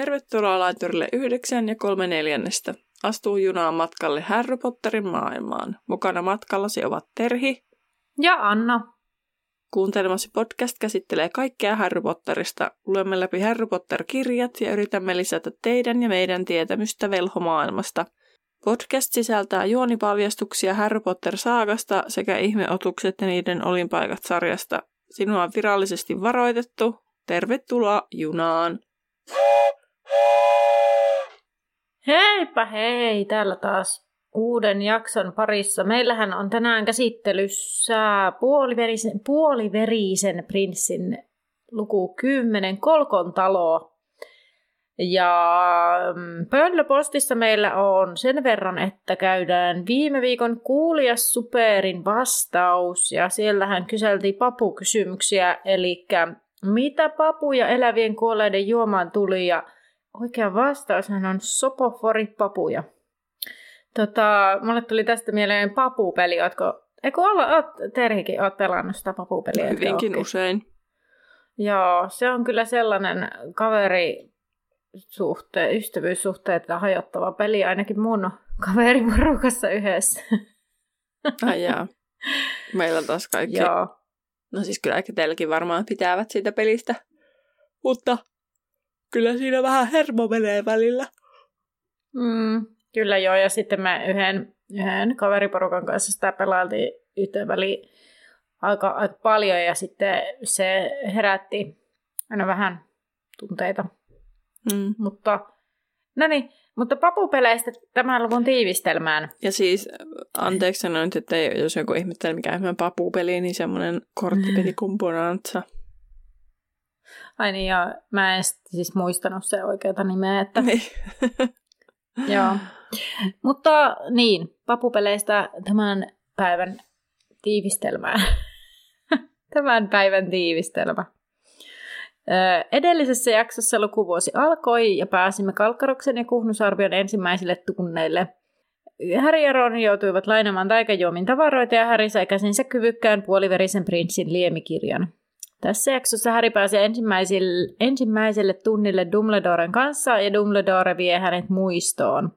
Tervetuloa laiturille 9 ja 3 neljännestä. Astuu junaan matkalle Harry Potterin maailmaan. Mukana matkallasi ovat Terhi ja Anna. Kuuntelemasi podcast käsittelee kaikkea Harry Potterista. Luemme läpi Harry Potter-kirjat ja yritämme lisätä teidän ja meidän tietämystä velhomaailmasta. Podcast sisältää juonipaljastuksia Harry Potter-saagasta sekä ihmeotukset ja niiden olinpaikat sarjasta. Sinua on virallisesti varoitettu. Tervetuloa junaan! Heipä hei, täällä taas uuden jakson parissa. Meillähän on tänään käsittelyssä puoliverisen, puoliverisen prinssin luku 10, Kolkon talo. Ja mm, pöllöpostissa meillä on sen verran, että käydään viime viikon kuulijas superin vastaus. Ja siellähän kyseltiin papukysymyksiä, eli mitä papuja elävien kuolleiden juomaan tuli ja Oikea vastaushan on sopoforipapuja. Tota, mulle tuli tästä mieleen papupeli. Ootko, eikö olla, oot, Terhikin, oot pelannut sitä papupeliä? Hyvinkin usein. Joo, se on kyllä sellainen kaveri suhte, ystävyyssuhteita hajottava peli ainakin mun kaveriporukassa yhdessä. Ai jaa. Meillä on taas kaikki. Joo. No siis kyllä ehkä teilläkin varmaan pitävät siitä pelistä. Mutta kyllä siinä vähän hermo menee välillä. Mm, kyllä joo, ja sitten me yhden, yhden kaveriporukan kanssa sitä pelailtiin yhteen väliin aika, aika paljon, ja sitten se herätti aina vähän tunteita. Mm. Mutta, no niin, mutta papupeleistä tämän luvun tiivistelmään. Ja siis, anteeksi sanoin, että jos joku ihmettelee mikä on papupeli, niin semmoinen korttipeli kumpunantsa. Ai niin, ja mä en siis muistanut se oikeata nimeä. Että... Niin. Joo. Mutta niin, papupeleistä tämän päivän tiivistelmää. tämän päivän tiivistelmä. Edellisessä jaksossa lukuvuosi alkoi ja pääsimme Kalkkaroksen ja Kuhnusarvion ensimmäisille tunneille. Häri ja Ron joutuivat lainamaan taikajuomin tavaroita ja Häri sai käsinsä kyvykkään puoliverisen prinssin liemikirjan. Tässä jaksossa Harry pääsee ensimmäiselle, ensimmäiselle tunnille Dumbledoren kanssa ja Dumbledore vie hänet muistoon.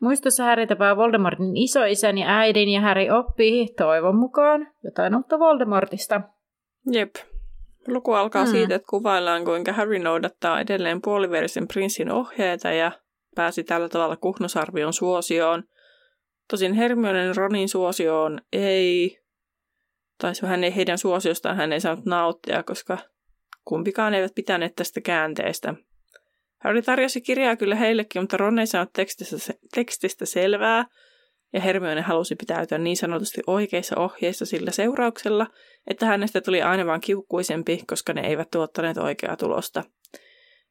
Muistossa Harry tapaa Voldemortin isoisän ja äidin ja Harry oppii toivon mukaan jotain uutta Voldemortista. Jep. Luku alkaa hmm. siitä, että kuvaillaan kuinka Harry noudattaa edelleen puoliverisen prinssin ohjeita ja pääsi tällä tavalla kuhnusarvion suosioon. Tosin Hermionen Ronin suosioon ei, tai hän ei, heidän suosiostaan hän ei saanut nauttia, koska kumpikaan eivät pitäneet tästä käänteestä. Harry tarjosi kirjaa kyllä heillekin, mutta Ron ei saanut tekstistä, tekstistä selvää, ja Hermione halusi pitäytyä niin sanotusti oikeissa ohjeissa sillä seurauksella, että hänestä tuli aina vain kiukkuisempi, koska ne eivät tuottaneet oikeaa tulosta.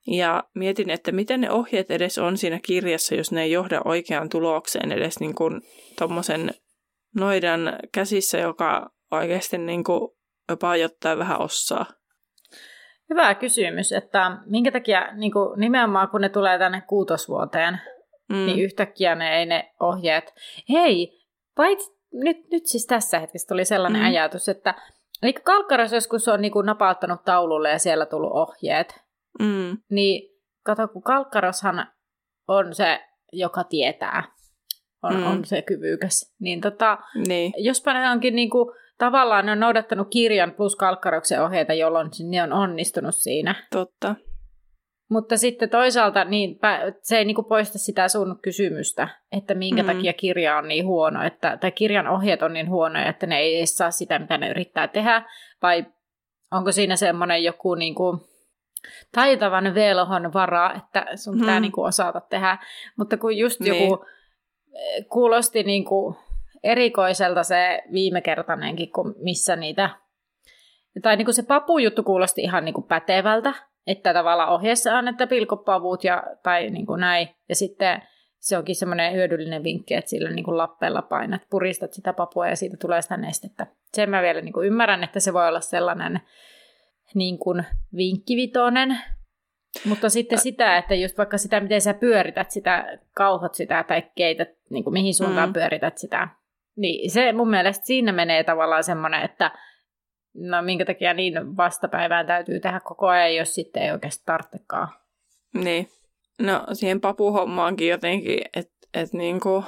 Ja mietin, että miten ne ohjeet edes on siinä kirjassa, jos ne ei johda oikeaan tulokseen edes niin kuin tommosen noidan käsissä, joka oikeasti niin kuin jopa jotain vähän osaa? Hyvä kysymys, että minkä takia niin kuin nimenomaan kun ne tulee tänne kuutosvuoteen, mm. niin yhtäkkiä ne ei ne ohjeet. Hei, pait, nyt, nyt siis tässä hetkessä tuli sellainen mm. ajatus, että eli Kalkkaras joskus on niin kuin napauttanut taululle ja siellä tullut ohjeet, mm. niin kato, kun Kalkkaroshan on se, joka tietää, on, mm. on se kyvykäs, niin, tota, niin. jospa ne onkin niin kuin, tavallaan ne on noudattanut kirjan plus kalkkaroksen ohjeita, jolloin ne on onnistunut siinä. Totta. Mutta sitten toisaalta niin, se ei niinku poista sitä sun kysymystä, että minkä mm-hmm. takia kirja on niin huono, että, tai kirjan ohjeet on niin huonoja, että ne ei edes saa sitä, mitä ne yrittää tehdä, vai onko siinä semmoinen joku niinku, taitavan velhon vara, että sun pitää mm-hmm. niinku osata tehdä. Mutta kun just niin. joku eh, kuulosti niinku erikoiselta se viimekertainenkin, kun missä niitä... Tai niin kuin se papujuttu kuulosti ihan niin kuin pätevältä, että tavallaan ohjeessa on, että pilkopavut ja, tai niin kuin näin. Ja sitten se onkin semmoinen hyödyllinen vinkki, että sillä niin kuin lappeella painat, puristat sitä papua ja siitä tulee sitä nestettä. Sen mä vielä niin kuin ymmärrän, että se voi olla sellainen niin kuin vinkkivitonen, mutta sitten sitä, että just vaikka sitä, miten sä pyörität sitä, kauhot sitä tai keität, niin kuin mihin suuntaan mm. pyörität sitä niin se mun mielestä siinä menee tavallaan semmoinen, että no minkä takia niin vastapäivään täytyy tehdä koko ajan, jos sitten ei oikeasti tarvitsekaan. Niin. No siihen papuhommaankin jotenkin, että et niinku,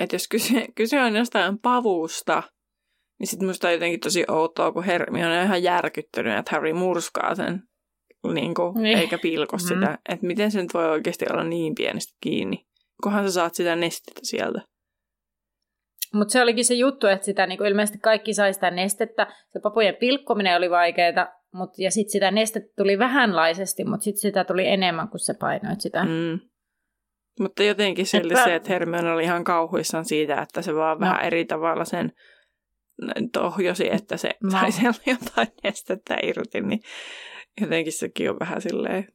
et jos kyse, kyse on jostain pavusta, niin sitten musta on jotenkin tosi outoa, kun Hermione on ihan järkyttynyt, että Harry murskaa sen, niinku, niin. eikä pilko mm. sitä. Että miten se nyt voi oikeasti olla niin pienestä kiinni, kunhan sä saat sitä nestettä sieltä. Mutta se olikin se juttu, että sitä niin ilmeisesti kaikki sai sitä nestettä. Se papujen pilkkominen oli vaikeaa, mut, ja sitten sitä nestettä tuli vähänlaisesti, mutta sitten sitä tuli enemmän kuin se painoit sitä. Mm. Mutta jotenkin se että... se, että Hermione oli ihan kauhuissaan siitä, että se vaan no. vähän eri tavalla sen tohjosi, että se no. sai siellä jotain nestettä irti, niin jotenkin sekin on vähän silleen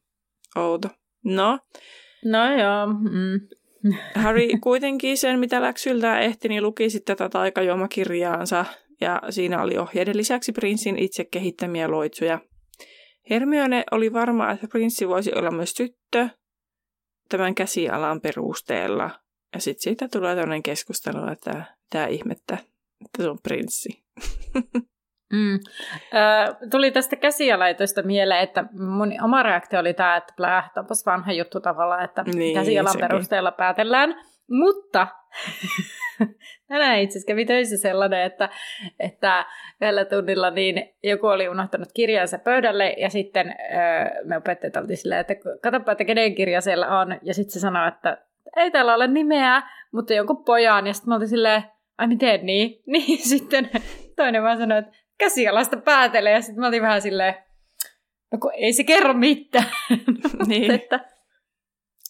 outo. No. No joo. Mm. Harry kuitenkin sen, mitä läksyltä ehti, niin luki sitten tätä taikajuomakirjaansa ja siinä oli ohjeiden lisäksi prinssin itse kehittämiä loitsuja. Hermione oli varma, että prinssi voisi olla myös tyttö tämän käsialan perusteella. Ja sitten siitä tulee tämmöinen keskustelu, että tämä ihmettä, että se on prinssi. Mm. Ö, tuli tästä käsialaitoista mieleen, että mun oma reaktio oli tämä, että bläh, vanha juttu tavallaan, että niin, käsialan sekin. perusteella päätellään. Mutta tänään itse asiassa kävi töissä sellainen, että, että yhdellä tunnilla niin joku oli unohtanut kirjansa pöydälle ja sitten öö, me opettajat oltiin silleen, että katsoppa, että kenen kirja siellä on. Ja sitten se sanoi, että ei täällä ole nimeä, mutta jonkun pojan. Ja sitten me oltiin silleen, ai miten niin? Niin sitten toinen vaan sanoi, että käsialasta päätelee. Ja sitten mä olin vähän silleen, no kun ei se kerro mitään. niin. että,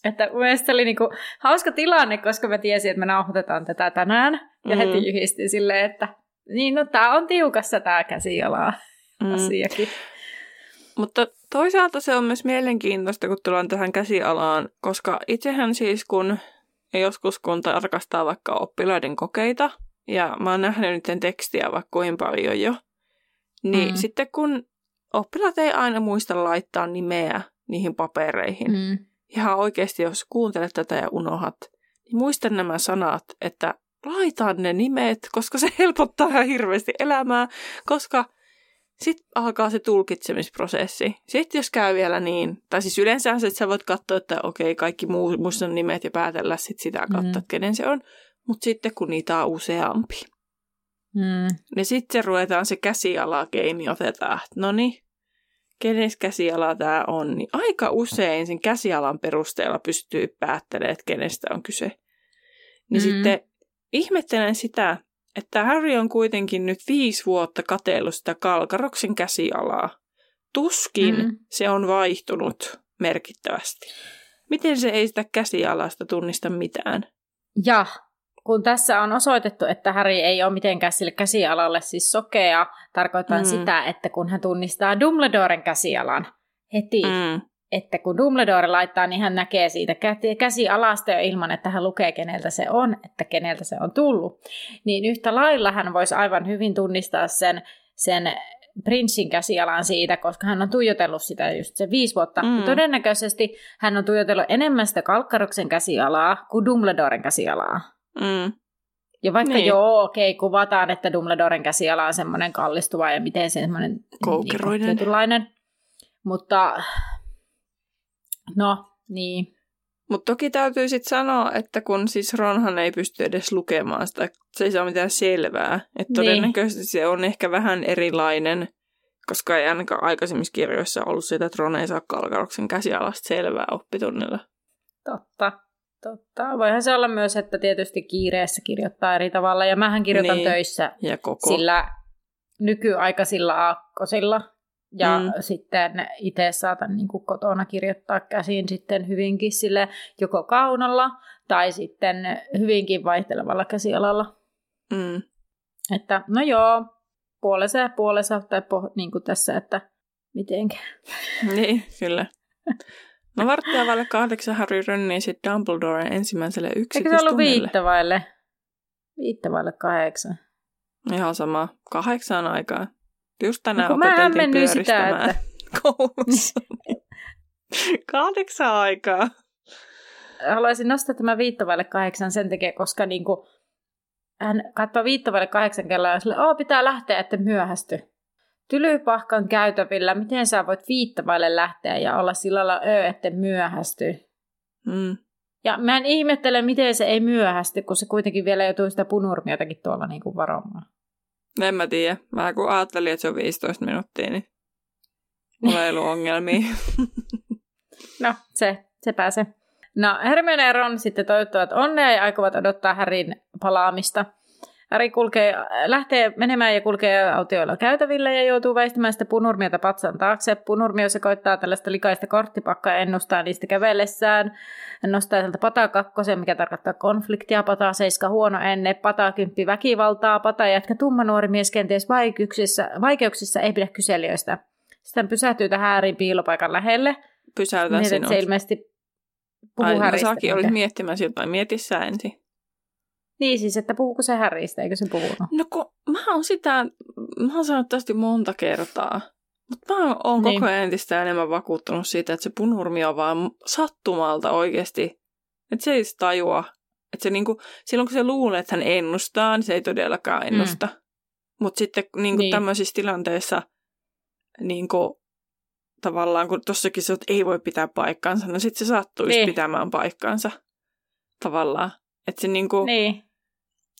että mun mielestä oli niinku hauska tilanne, koska mä tiesin, että me nauhoitetaan tätä tänään. Ja mm. heti yhdistin silleen, että niin no tää on tiukassa tää käsialaa mm. asiakin. Mutta toisaalta se on myös mielenkiintoista, kun tullaan tähän käsialaan, koska itsehän siis kun joskus kun tarkastaa vaikka oppilaiden kokeita, ja mä oon nähnyt nyt tekstiä vaikka kuinka paljon jo, niin mm. sitten kun oppilaat ei aina muista laittaa nimeä niihin papereihin, mm. ihan oikeasti jos kuuntelet tätä ja unohat, niin muista nämä sanat, että laita ne nimet, koska se helpottaa ihan hirveästi elämää, koska sitten alkaa se tulkitsemisprosessi. Sitten jos käy vielä niin, tai siis yleensä että sä voit katsoa, että okei, kaikki muu, muista nimet ja päätellä sit sitä kautta, mm. kenen se on. Mutta sitten kun niitä on useampi, Mm. Ja sitten se ruvetaan se käsialakeimi otetaan, no niin, kenes käsiala tämä on, niin aika usein sen käsialan perusteella pystyy päättelemään, että kenestä on kyse. Niin mm. sitten ihmettelen sitä, että Harry on kuitenkin nyt viisi vuotta katellut sitä Kalkaroksen käsialaa. Tuskin mm. se on vaihtunut merkittävästi. Miten se ei sitä käsialasta tunnista mitään? Ja kun tässä on osoitettu, että Harry ei ole mitenkään sille käsialalle siis sokea, tarkoittaa mm. sitä, että kun hän tunnistaa Dumbledoren käsialan heti, mm. että kun Dumbledore laittaa, niin hän näkee siitä käsialasta jo ilman, että hän lukee, keneltä se on, että keneltä se on tullut. Niin yhtä lailla hän voisi aivan hyvin tunnistaa sen, sen prinssin käsialan siitä, koska hän on tuijotellut sitä just se viisi vuotta. Mm. todennäköisesti hän on tuijotellut enemmän sitä Kalkkaroksen käsialaa kuin Dumbledoren käsialaa. Mm. Ja vaikka niin. joo, okei, okay, kuvataan, että Dumbledoren käsiala on semmoinen kallistuva ja miten se semmoinen Koukeroinen. Niin, mutta no, niin. Mutta toki täytyy sitten sanoa, että kun siis Ronhan ei pysty edes lukemaan sitä, se ei saa mitään selvää. Että niin. todennäköisesti se on ehkä vähän erilainen, koska ei ainakaan aikaisemmissa kirjoissa ollut sitä, että Ron ei saa Kalkaroksen käsialasta selvää oppitunnilla. Totta. Totta. Voihan se olla myös, että tietysti kiireessä kirjoittaa eri tavalla. Ja mähän kirjoitan niin. töissä ja koko. sillä nykyaikaisilla aakkosilla. Ja mm. sitten itse saatan niin kuin kotona kirjoittaa käsin sitten hyvinkin sille joko kaunalla tai sitten hyvinkin vaihtelevalla käsialalla. Mm. Että no joo, puolensa ja puolensa, tai po, niin kuin tässä, että mitenkä. Niin, kyllä. No varttia vaille kahdeksan Harry rönnii sitten Dumbledoren ensimmäiselle yksityistunnille. Eikö se ollut viittä vaille? Viittä vaille kahdeksan. Ihan sama. Kahdeksan aikaa. Just tänään no, opeteltiin pyöristämään sitä, että... koulussa. kahdeksan aikaa. Haluaisin nostaa tämä viittavaille kahdeksan sen takia, koska niinku, hän katsoo viittavaille kahdeksan kelloa ja sille, pitää lähteä, että myöhästy. Tylypahkan käytävillä, miten sä voit viittavaille lähteä ja olla sillä lailla ö, että myöhästy. Mm. Ja mä en ihmettele, miten se ei myöhästy, kun se kuitenkin vielä joutuu sitä punurmiatakin tuolla niin kuin varomaan. En mä tiedä. Mä kun ajattelin, että se on 15 minuuttia, niin mulla ei ollut ongelmia. no, se, se pääsee. No, Hermione ja Ron sitten toivottavat onnea ja aikovat odottaa Härin palaamista. Harry kulkee, lähtee menemään ja kulkee autioilla käytävillä ja joutuu väistämään sitä punurmiota patsan taakse. Punurmio koittaa tällaista likaista korttipakkaa ja ennustaa niistä kävellessään. Hän nostaa sieltä pataa kakkosen, mikä tarkoittaa konfliktia, pataa seiska huono enne, pataa kymppi väkivaltaa, pataa jätkä tumma nuori mies kenties vaikeuksissa, vaikeuksissa ei pidä kyselijöistä. Sitten hän pysähtyy tähän Härin piilopaikan lähelle. Pysäytän Niin, sinut. se ilmeisesti puhuu Ai, mä Häristä. saakin mikä- olis miettimään siltä, vai mieti sä ensin. Niin siis, että puhuuko se Häristä, eikö se puhunut? No kun mä oon sitä, mä oon sanonut tästä monta kertaa. Mutta mä oon Niin. koko ajan entistä enemmän vakuuttunut siitä, että se punurmi on vaan sattumalta oikeasti. Että se ei edes tajua. Että se niinku, silloin kun se luulee, että hän ennustaa, niin se ei todellakaan ennusta. Mm. Mutta sitten niinku Niin. tämmöisissä tilanteissa niinku, tavallaan, kun tossakin se, että ei voi pitää paikkaansa, no sitten se sattuisi niin. pitämään paikkaansa. Tavallaan. Että se niinku, Niin.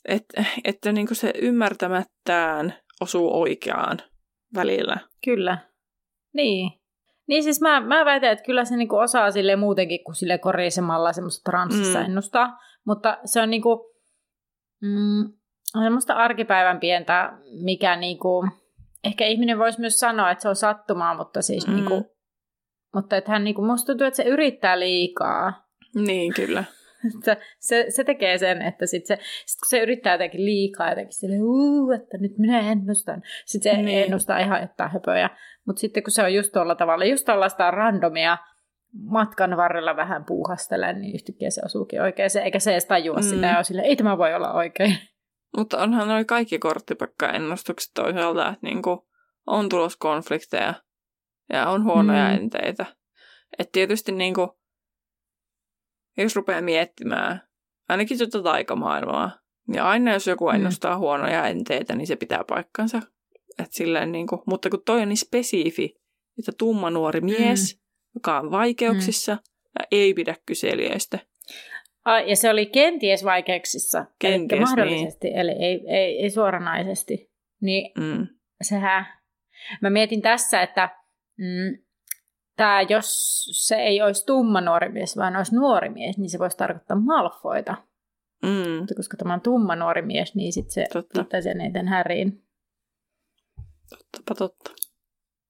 Että, että niin kuin se ymmärtämättään osuu oikeaan välillä. Kyllä. Niin. Niin siis mä, mä väitän, että kyllä se niinku osaa sille muutenkin kuin sille korisemalla semmoista transsissa Mm. ennustaa. Mutta se on niinku, mm, semmoista arkipäivän pientä, mikä niinku, ehkä ihminen voisi myös sanoa, että se on sattumaa, mutta siis Mm. niinku, mutta että hän niinku, musta tuntuu, että se yrittää liikaa. Niin, kyllä. Se, se, se tekee sen, että sit se, sit kun se yrittää jotenkin liikaa, jotenkin sille, uu, että nyt minä ennustan. Sitten se Niin. ennustaa ihan jotain höpöjä. Mutta sitten kun se on just tuolla tavalla, just tuollaista randomia, matkan varrella vähän puuhastelee, niin yhtäkkiä se osuukin oikein. eikä se edes tajua Mm. sitä ja on sille, ei tämä voi olla oikein. Mutta onhan noi kaikki korttipakka-ennustukset toisaalta, että niinku on tulos konflikteja ja on huonoja Mm. enteitä. Että tietysti niinku, jos rupeaa miettimään, ainakin tätä taikamaailmaa, niin aina jos joku Mm. ennustaa huonoja enteitä, niin se pitää paikkansa. Et silleen niinku, mutta kun toi on niin spesifi, että tumma nuori mies, mm. joka on vaikeuksissa mm. ja ei pidä kyselijöistä. Ai, ja se oli kenties vaikeuksissa. Kenties, Elikkä mahdollisesti, eli ei, ei, ei suoranaisesti. Niin Mm. sehän, mä mietin tässä, että mm, tää, jos se ei olisi tumma nuori mies, vaan olisi nuori mies, niin se voisi tarkoittaa Malfoita. Mm. Mutta koska tämä on tumma nuori mies, niin sitten se Totta. viittaisi eniten Häriin. Tottapa totta.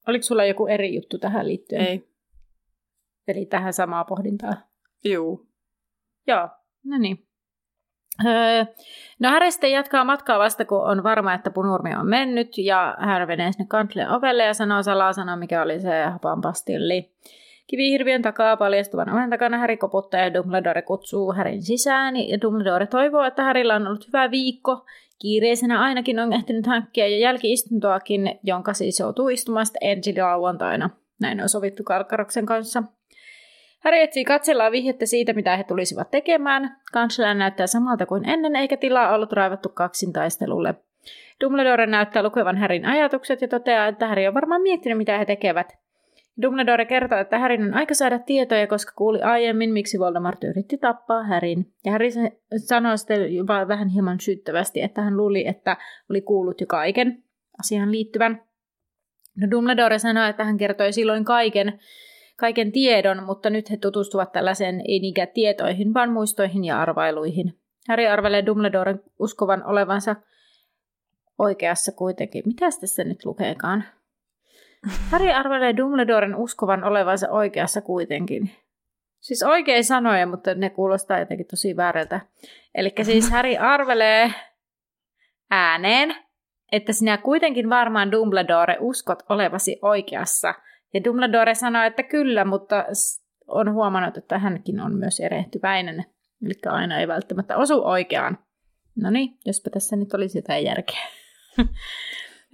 Oliko sulla joku eri juttu tähän liittyen? Ei. Eli tähän samaa pohdintaa? Juu. Joo, no niin. Öö, no Harry sitten jatkaa matkaa vasta, kun on varma, että punurmi on mennyt, ja hän menee sinne kantille ovelle ja sanoo salasana, mikä oli se hapan pastilli. Kivihirviön takaa paljastuvan oven takana Harry koputtaa ja Dumbledore kutsuu Harryn sisään. Ja Dumbledore toivoo, että Harrylla on ollut hyvä viikko. Kiireisenä ainakin on ehtinyt hankkia jo jälkiistuntoakin, jonka siis joutuu istumaan sitten ensi lauantaina. Näin on sovittu Karkaroksen kanssa. Harry etsii katsellaan vihjettä siitä, mitä he tulisivat tekemään. Kanslia näyttää samalta kuin ennen, eikä tilaa ollut raivattu kaksintaistelulle. Dumbledore näyttää lukevan Härin ajatukset ja toteaa, että Harry on varmaan miettinyt, mitä he tekevät. Dumbledore kertoo, että Harryn on aika saada tietoja, koska kuuli aiemmin, miksi Voldemort yritti tappaa Harryn. Ja Harry se- sanoo sitten jopa vähän hieman syyttävästi, että hän luuli, että oli kuullut jo kaiken asiaan liittyvän. No Dumbledore sanoi, että hän kertoi silloin kaiken, kaiken tiedon, mutta nyt he tutustuvat tällaiseen ei niinkään tietoihin, vaan muistoihin ja arvailuihin. Harry arvelee Dumbledoren uskovan olevansa oikeassa kuitenkin. Mitäs tässä nyt lukeekaan? Harry arvelee Dumbledoren uskovan olevansa oikeassa kuitenkin. Siis oikein sanoja, mutta ne kuulostaa jotenkin tosi väärältä. Eli siis Harry arvelee ääneen, että sinä kuitenkin varmaan Dumbledore uskot olevasi oikeassa. Ja Dumbledore sanoo, että kyllä, mutta on huomannut, että hänkin on myös erehtyväinen. Eli aina ei välttämättä osu oikeaan. No niin, jospa tässä nyt olisi jotain järkeä.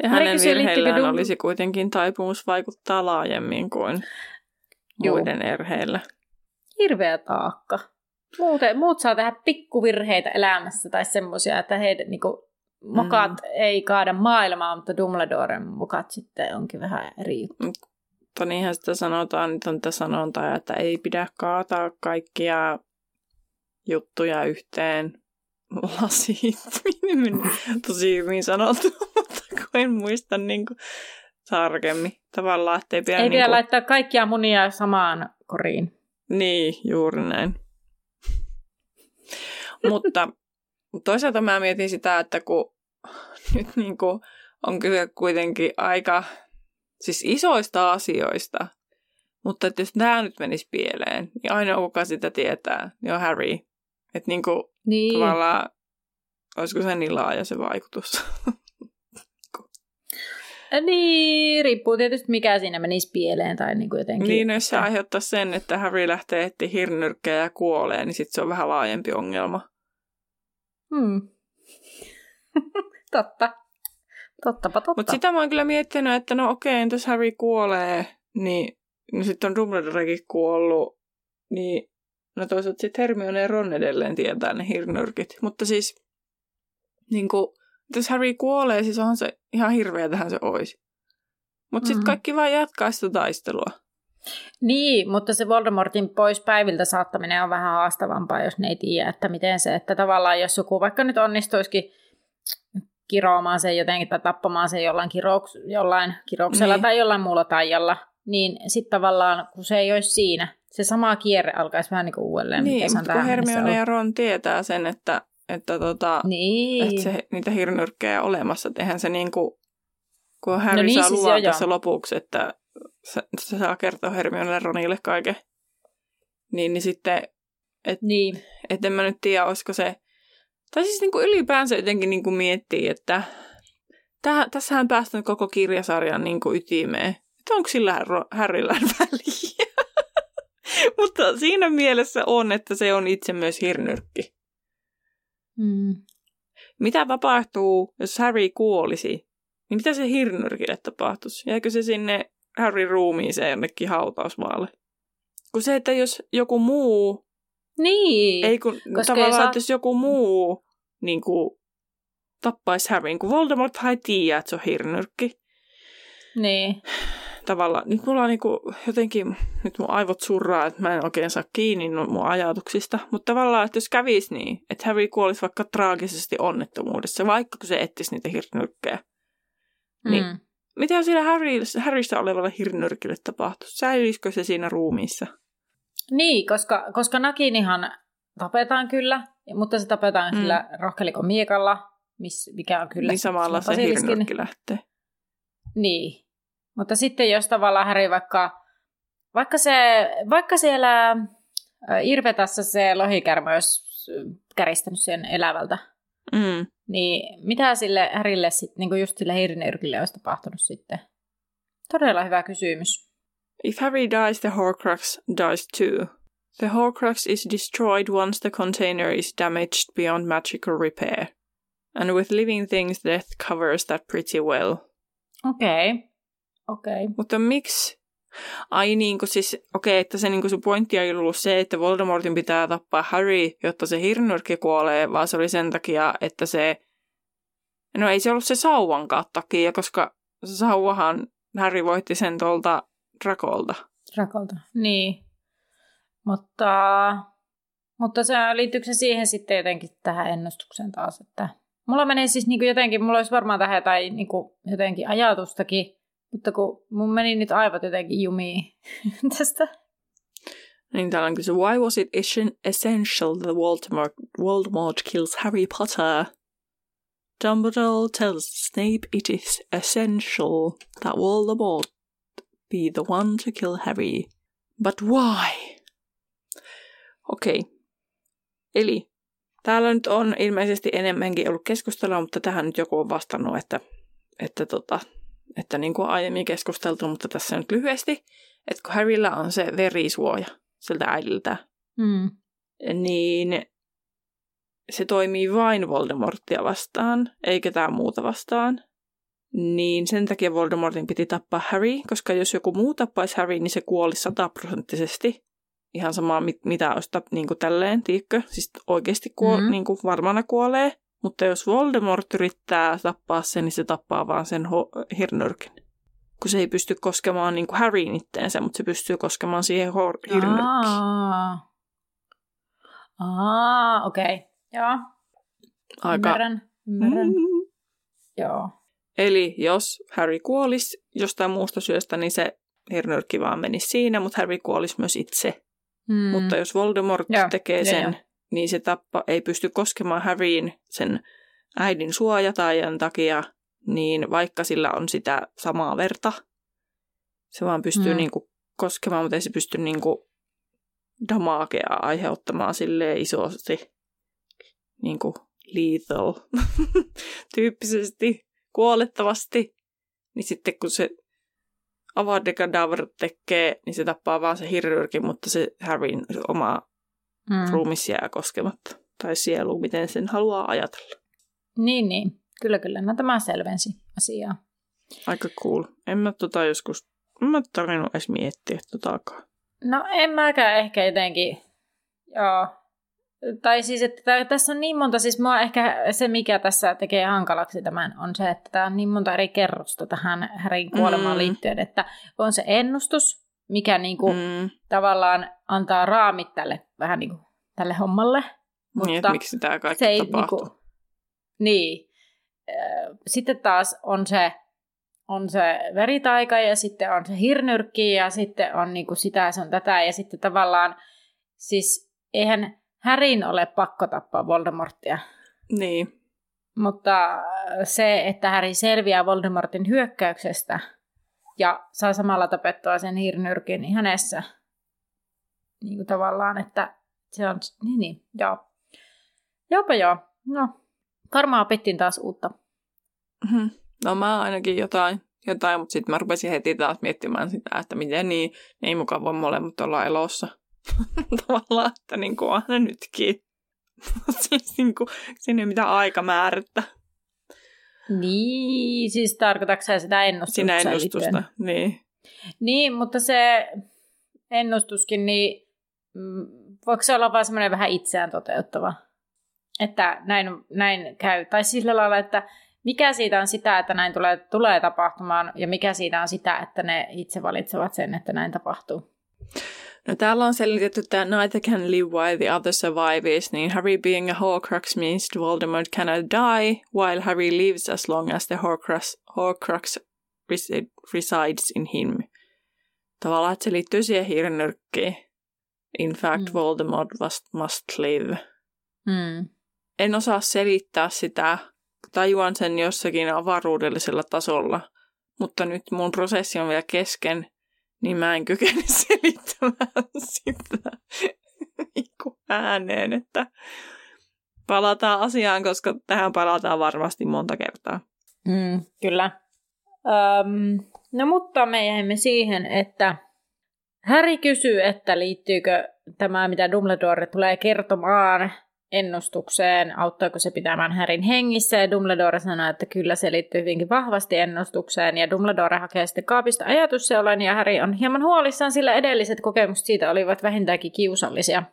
Ja hänen kysyy, virheillään Dum- olisi kuitenkin taipumus vaikuttaa laajemmin kuin Juu. muiden erheillä. Hirveä taakka. Muuten, muut saa tehdä pikkuvirheitä elämässä tai semmoisia, että heidän, niinku, mokat mm. ei kaada maailmaa, mutta Dumbledoren mokat sitten onkin vähän eri juttu. Mutta niinhän sitä sanotaan, nyt on tätä sanontaa, että ei pidä kaataa kaikkia juttuja yhteen lasiin. Tosi hyvin sanottu, mutta kun en muista niin kuin tarkemmin. Tavallaan, että ei pidä... Ei niin kuin... laittaa kaikkia munia samaan koriin. Niin, juuri näin. mutta toisaalta mä mietin sitä, että kun nyt niin kuin on kyse kuitenkin aika siis isoista asioista, mutta että jos tämä nyt menisi pieleen, niin ainoa kuka sitä tietää, niin on Harry. Että niin kuin niin. tavallaan, olisiko se niin laaja se vaikutus? Niin, riippuu tietysti mikä siinä menisi pieleen tai niin kuin jotenkin. Niin, no jos se aiheuttaa sen, että Harry lähtee etsiä hirnyrkkejä ja kuolee, niin sitten se on vähän laajempi ongelma. Hmm. totta. Tottapa totta. Mutta sitä mä oon kyllä miettinyt, että no okei, entäs Harry kuolee, niin no sitten on Dumbledorekin kuollut, niin no toisaalta sitten Hermione ja Ron edelleen tietää ne hirnyrkit. Mutta siis, niin kuin, jos Harry kuolee, siis onhan se ihan hirveä tähän se olisi. Mutta sitten mm-hmm. kaikki vaan jatkaa sitä taistelua. Niin, mutta se Voldemortin pois päiviltä saattaminen on vähän haastavampaa, jos ne ei tiedä, että miten se, että tavallaan jos joku vaikka nyt onnistuisikin kiroamaan sen jotenkin tai tappamaan sen jollain, kirouks, jollain kirouksella niin. tai jollain muulla taijalla, niin sitten tavallaan, kun se ei olisi siinä, se sama kierre alkaisi vähän niin kuin uudelleen. Niin, mutta kun Hermione ja Ron tietää sen, että, että, tota, niin. että se, niitä hirnyrkkejä olemassa, tehän se niin kuin, kun Harry no niin, saa siis luvan tässä lopuksi, että se, se saa kertoa Hermionelle Ronille kaiken, niin, niin sitten, että niin. et en mä nyt tiedä, olisiko se, tai siis niin kuin ylipäänsä jotenkin niin kuin miettii, että täh, tässähän päästään koko kirjasarjan niin kuin ytimeen. Että onko sillä Harryllä väliä? Mutta siinä mielessä on, että se on itse myös hirnyrkki. Mm. Mitä tapahtuu, jos Harry kuolisi? Niin mitä se hirnyrkille tapahtuisi? Jääkö se sinne Harry ruumiiseen jonnekin hautausmaalle? Kun se, että jos joku muu niin. Ei kun koska tavallaan, saa... että jos joku muu niin kuin, tappaisi Harryn, kun Voldemort hai tiedä, että se on hirnyrkki. Niin. Tavallaan, nyt mulla on niin kuin, jotenkin, nyt mun aivot surraa, että mä en oikein saa kiinni mun ajatuksista. Mutta tavallaan, että jos kävisi niin, että Harry kuolisi vaikka traagisesti onnettomuudessa, vaikka kun se etsisi niitä hirnyrkkejä, niin mm. mitä siinä Harry, Harryssä olevalle hirnyrkille tapahtuisi? Säilisikö se siinä ruumiissa? Niin, koska, koska Nakinihan tapetaan kyllä, mutta se tapetaan mm. sillä rohkelikon miekalla, miss, mikä on kyllä... Niin samalla se hirnyrkki lähtee. Niin, mutta sitten jos tavallaan Häri vaikka, vaikka, se, vaikka siellä Irvetassa se lohikärmä olisi käristänyt sen elävältä, mm. niin mitä sille Härille sitten, niin just sille hirnyrkille olisi tapahtunut sitten? Todella hyvä kysymys. If Harry dies, the Horcrux dies too. The Horcrux is destroyed once the container is damaged beyond magical repair. And with living things, death covers that pretty well. Okei. Okay. Okei. Okay. Mutta miksi? Ai niin kuin siis, okei, okay, että se niin kuin sun pointti ei ollut se, että Voldemortin pitää tappaa Harry, jotta se hirnyrkki kuolee, vaan se oli sen takia, että se... No ei se ollut se sauvankaan takia, koska se sauvahan Harry voitti sen tuolta Drakolta. Drakolta, niin. Mutta, mutta se liittyykö se siihen sitten jotenkin tähän ennustukseen taas, että mulla menee siis niin kuin jotenkin, mulla olisi varmaan tähän jotain niin kuin jotenkin ajatustakin, mutta kun mun meni nyt aivot jotenkin jumiin tästä. Niin täällä on kysy, why was it essential that Voldemort, Voldemort kills Harry Potter? Dumbledore tells Snape it is essential that Voldemort be the one to kill Harry. But why? Okei. Okay. Eli täällä nyt on ilmeisesti enemmänkin ollut keskustelua, mutta tähän nyt joku on vastannut, että, että, tota, että niin kuin aiemmin keskusteltu, mutta tässä nyt lyhyesti, että kun Harryllä on se verisuoja siltä äidiltä, mm. niin se toimii vain Voldemorttia vastaan, eikä ketään muuta vastaan niin sen takia Voldemortin piti tappaa Harry, koska jos joku muu tappaisi Harry, niin se kuoli sataprosenttisesti. Ihan sama, mit, mitä olisi niin kuin tälleen, tiedätkö? Siis oikeasti kuo- mm-hmm. niin kuin varmana kuolee. Mutta jos Voldemort yrittää tappaa sen, niin se tappaa vaan sen ho- hirnyrkin. Kun se ei pysty koskemaan niin kuin Harryin itteensä, mutta se pystyy koskemaan siihen ho- hirnyrkkiin. Aa, Aa okei. Okay. Joo. Aika... Ymmärrän. Ymmärrän. Mm. Joo. Eli jos Harry kuolisi jostain muusta syöstä, niin se hirnyrkki vaan menisi siinä, mutta Harry kuolisi myös itse. Mm. Mutta jos Voldemort Joo, tekee sen, joo. niin se tappa ei pysty koskemaan Harryin sen äidin suojataajan takia, niin vaikka sillä on sitä samaa verta, se vaan pystyy Mm. niinku koskemaan, mutta ei se pysty niinku damagea aiheuttamaan sille isosti niinku lethal tyyppisesti, kuolettavasti. Niin sitten kun se Avada Kedavra tekee, niin se tappaa vaan se hirryrkin, mutta se Harryn oma Mm. ruumis jää koskematta. Tai sielu, miten sen haluaa ajatella. Niin, niin. Kyllä, kyllä. No tämä selvensi asiaa. Aika cool. En mä tota joskus, en mä tarvinnut edes miettiä totakaan. No en mäkään ehkä jotenkin, joo. Tai siis, että tää- tässä on niin monta, siis mua ehkä se, mikä tässä tekee hankalaksi tämän, on se, että tämä on niin monta eri kerrosta tähän Härin kuolemaan Mm. liittyen, että on se ennustus, mikä niinku Mm. tavallaan antaa raamit tälle vähän niinku tälle hommalle. Niin, Mutta että miksi tämä kaikki se ei tapahtuu. niinku, niin. Sitten taas on se, on se veritaika ja sitten on se hirnyrkki ja sitten on niinku sitä, se on tätä ja sitten tavallaan, siis eihän Härin ole pakko tappaa Voldemorttia, Niin. mutta se, että Häri selviää Voldemortin hyökkäyksestä ja saa samalla tapettua sen hirnyrkin niin hänessä, niin kuin tavallaan, että se on, niin niin, joo. Jopa joo, no, varmaan opittiin taas uutta. Mhm. No mä ainakin jotain, jotain mutta sitten mä rupesin heti taas miettimään sitä, että miten niin, ne ei mukaan voi molemmat olla elossa. Tavallaan, että niin kuin on ne nytkin. siis niin kuin, siinä ei mitään aikamäärättä. Niin, siis tarkoitatko sä sitä ennustusta? Liittyen? ennustusta. Niin. Niin, mutta se ennustuskin, niin mm, voiko se olla vaan semmoinen vähän itseään toteuttava? Että näin, näin käy. Tai sillä lailla, että mikä siitä on sitä, että näin tulee, tulee tapahtumaan, ja mikä siitä on sitä, että ne itse valitsevat sen, että näin tapahtuu. No täällä on selitetty, että neither can live while the other survives, niin Harry being a Horcrux means Voldemort cannot die, while Harry lives as long as the Horcrux, Horcrux resi- resides in him. Tavallaan, että se liittyy siihen hirnyrkkiin. In fact, Mm. Voldemort must, must live. Mm. En osaa selittää sitä, tajuan sen jossakin avaruudellisella tasolla, mutta nyt mun prosessi on vielä kesken, niin mä en kykene selittämään sitä niinku ääneen, että palataan asiaan, koska tähän palataan varmasti monta kertaa. Mm, kyllä. Öm, no mutta me jäimme siihen, että Harry kysyy, että liittyykö tämä, mitä Dumbledore tulee kertomaan ennustukseen, auttaako se pitämään Härin hengissä, ja Dumbledore sanoo, että kyllä se liittyy hyvinkin vahvasti ennustukseen, ja Dumbledore hakee sitten kaapista ajatusseulan, ja Harry on hieman huolissaan, sillä edelliset kokemukset siitä olivat vähintäänkin kiusallisia.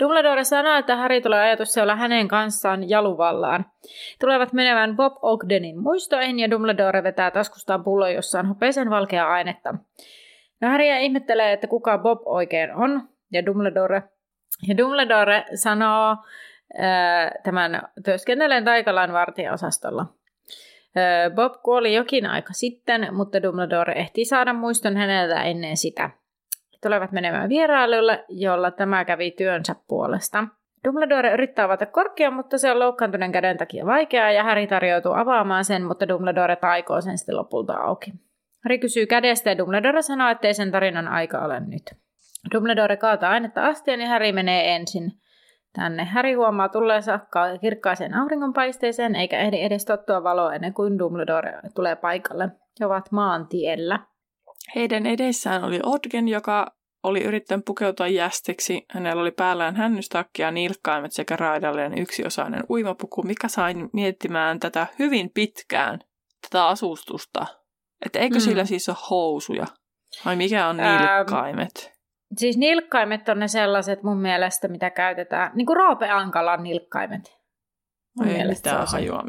Dumbledore sanoo, että Harry tulee ajatusseula hänen kanssaan jaluvallaan. Tulevat menevän Bob Ogdenin muistoihin ja Dumbledore vetää taskustaan pullon, jossa on hopeisen valkea ainetta. No Harry ihmettelee, että kuka Bob oikein on, ja Dumbledore, ja Dumbledore sanoo ää, tämän työskenteleen Taikalan vartijaosastolla. Ää, Bob kuoli jokin aika sitten, mutta Dumbledore ehti saada muiston häneltä ennen sitä. Tulevat menemään vierailulle, jolla tämä kävi työnsä puolesta. Dumbledore yrittää avata korkkia, mutta se on loukkaantuneen käden takia vaikeaa ja Harry tarjoutuu avaamaan sen, mutta Dumbledore taikoo sen sitten lopulta auki. Harry kysyy kädestä ja Dumbledore sanoo, ettei sen tarinan aika ole nyt. Dumbledore kaataa ainetta astiaan ja Harry menee ensin tänne. Harry huomaa tulleensa ka- kirkkaaseen auringonpaisteeseen eikä ehdi edes tottua valoa ennen kuin Dumbledore tulee paikalle. He ovat maantiellä. Heidän edessään oli Odgen, joka oli yrittänyt pukeutua jästiksi. Hänellä oli päällään hännystakki ja nilkkaimet sekä raidalleen yksiosainen uimapuku, mikä sai miettimään tätä hyvin pitkään, tätä asustusta. Että eikö Mm. sillä siis ole housuja? Vai mikä on Ähm, nilkkaimet? Siis nilkkaimet on ne sellaiset mun mielestä, mitä käytetään, niin kuin Roope Ankalan nilkkaimet. Mun Ei mielestä mitään se hajua.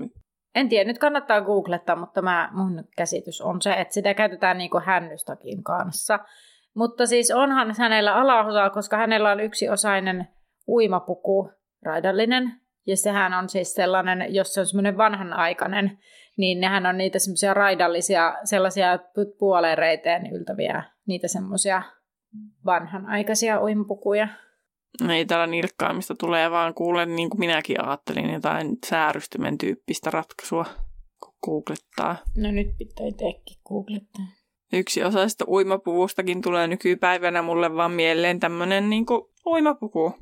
En tiedä, nyt kannattaa googlettaa, mutta mä, mun käsitys on se, että sitä käytetään niin kuin hännystäkin kanssa. Mutta siis onhan hänellä alaosa, koska hänellä on yksiosainen uimapuku, raidallinen, ja sehän on siis sellainen, jos se on semmoinen vanhanaikainen, niin nehän on niitä semmoisia raidallisia, sellaisia pu- puoleen reiteen yltäviä, niitä semmoisia vanhanaikaisia uimapukuja. Ei tällä nilkkaamista tulee, vaan kuulen, niin kuin minäkin ajattelin, jotain säärystymen tyyppistä ratkaisua, kun googlettaa. No nyt pitää itsekin googlettaa. Yksi osaista uimapuvustakin tulee nykypäivänä mulle vaan mieleen tämmönen niin kuin uimapuku.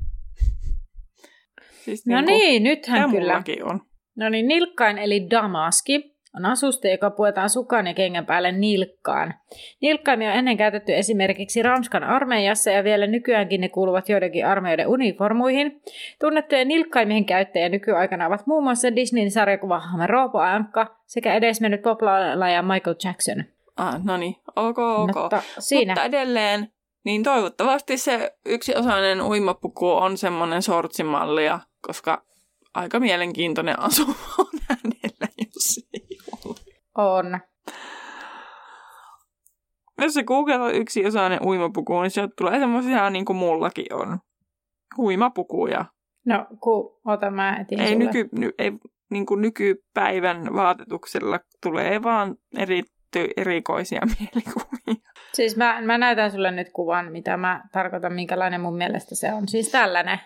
Siis No niinku, niin, nythän kyllä. on. No niin, nilkkain eli damaski on asuste, joka puetaan sukan ja kengän päälle nilkkaan. Nilkkaimia on ennen käytetty esimerkiksi Ranskan armeijassa ja vielä nykyäänkin ne kuuluvat joidenkin armeijoiden uniformuihin. Tunnettuja nilkkaimien käyttäjiä nykyaikana ovat muun muassa Disneyn sarjakuvahahmo Roopo Ankka sekä edesmennyt poplaaja Michael Jackson. Ah, no niin, ok, ok. Mutta siinä. Mutta edelleen, niin toivottavasti se yksi osainen uimapuku on semmoinen sortsimallia, koska aika mielenkiintoinen asu on hänellä, jos ei ole. On. Jos se googlettaa yksi osainen uimapuku, niin sieltä tulee semmoisia niin kuin mullakin on. Huimapukuja. No, ku, ota mä etin Ei, sulle. nyky, ny, ei niin kuin nykypäivän vaatetuksella tulee vaan eri, erikoisia mielikuvia. Siis mä, mä näytän sulle nyt kuvan, mitä mä tarkoitan, minkälainen mun mielestä se on. Siis tällainen.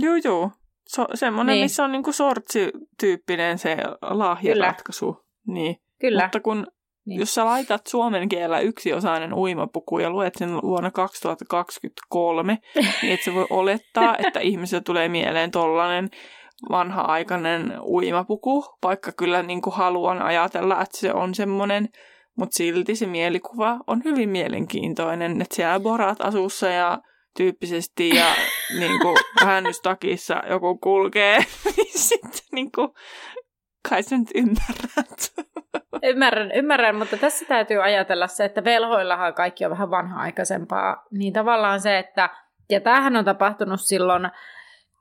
Joo, joo. So, semmoinen, Niin. missä on niin kuin sortsi-tyyppinen se lahjaratkaisu. Niin. Kyllä. Mutta kun, Niin. jos sä laitat suomen kielellä yksiosainen uimapuku ja luet sen vuonna 2023, niin et sä voi olettaa, että ihmiselle tulee mieleen tollainen vanha-aikainen uimapuku, vaikka kyllä niin kuin haluan ajatella, että se on semmoinen, mutta silti se mielikuva on hyvin mielenkiintoinen, että siellä Borat asussa ja tyyppisesti ja niin kuin hännystakissa joku kulkee, niin sitten niin kuin, kai nyt ymmärrät. Ymmärrän, ymmärrän, mutta tässä täytyy ajatella se, että velhoillahan kaikki on vähän vanha-aikaisempaa. Niin tavallaan se, että, ja tämähän on tapahtunut silloin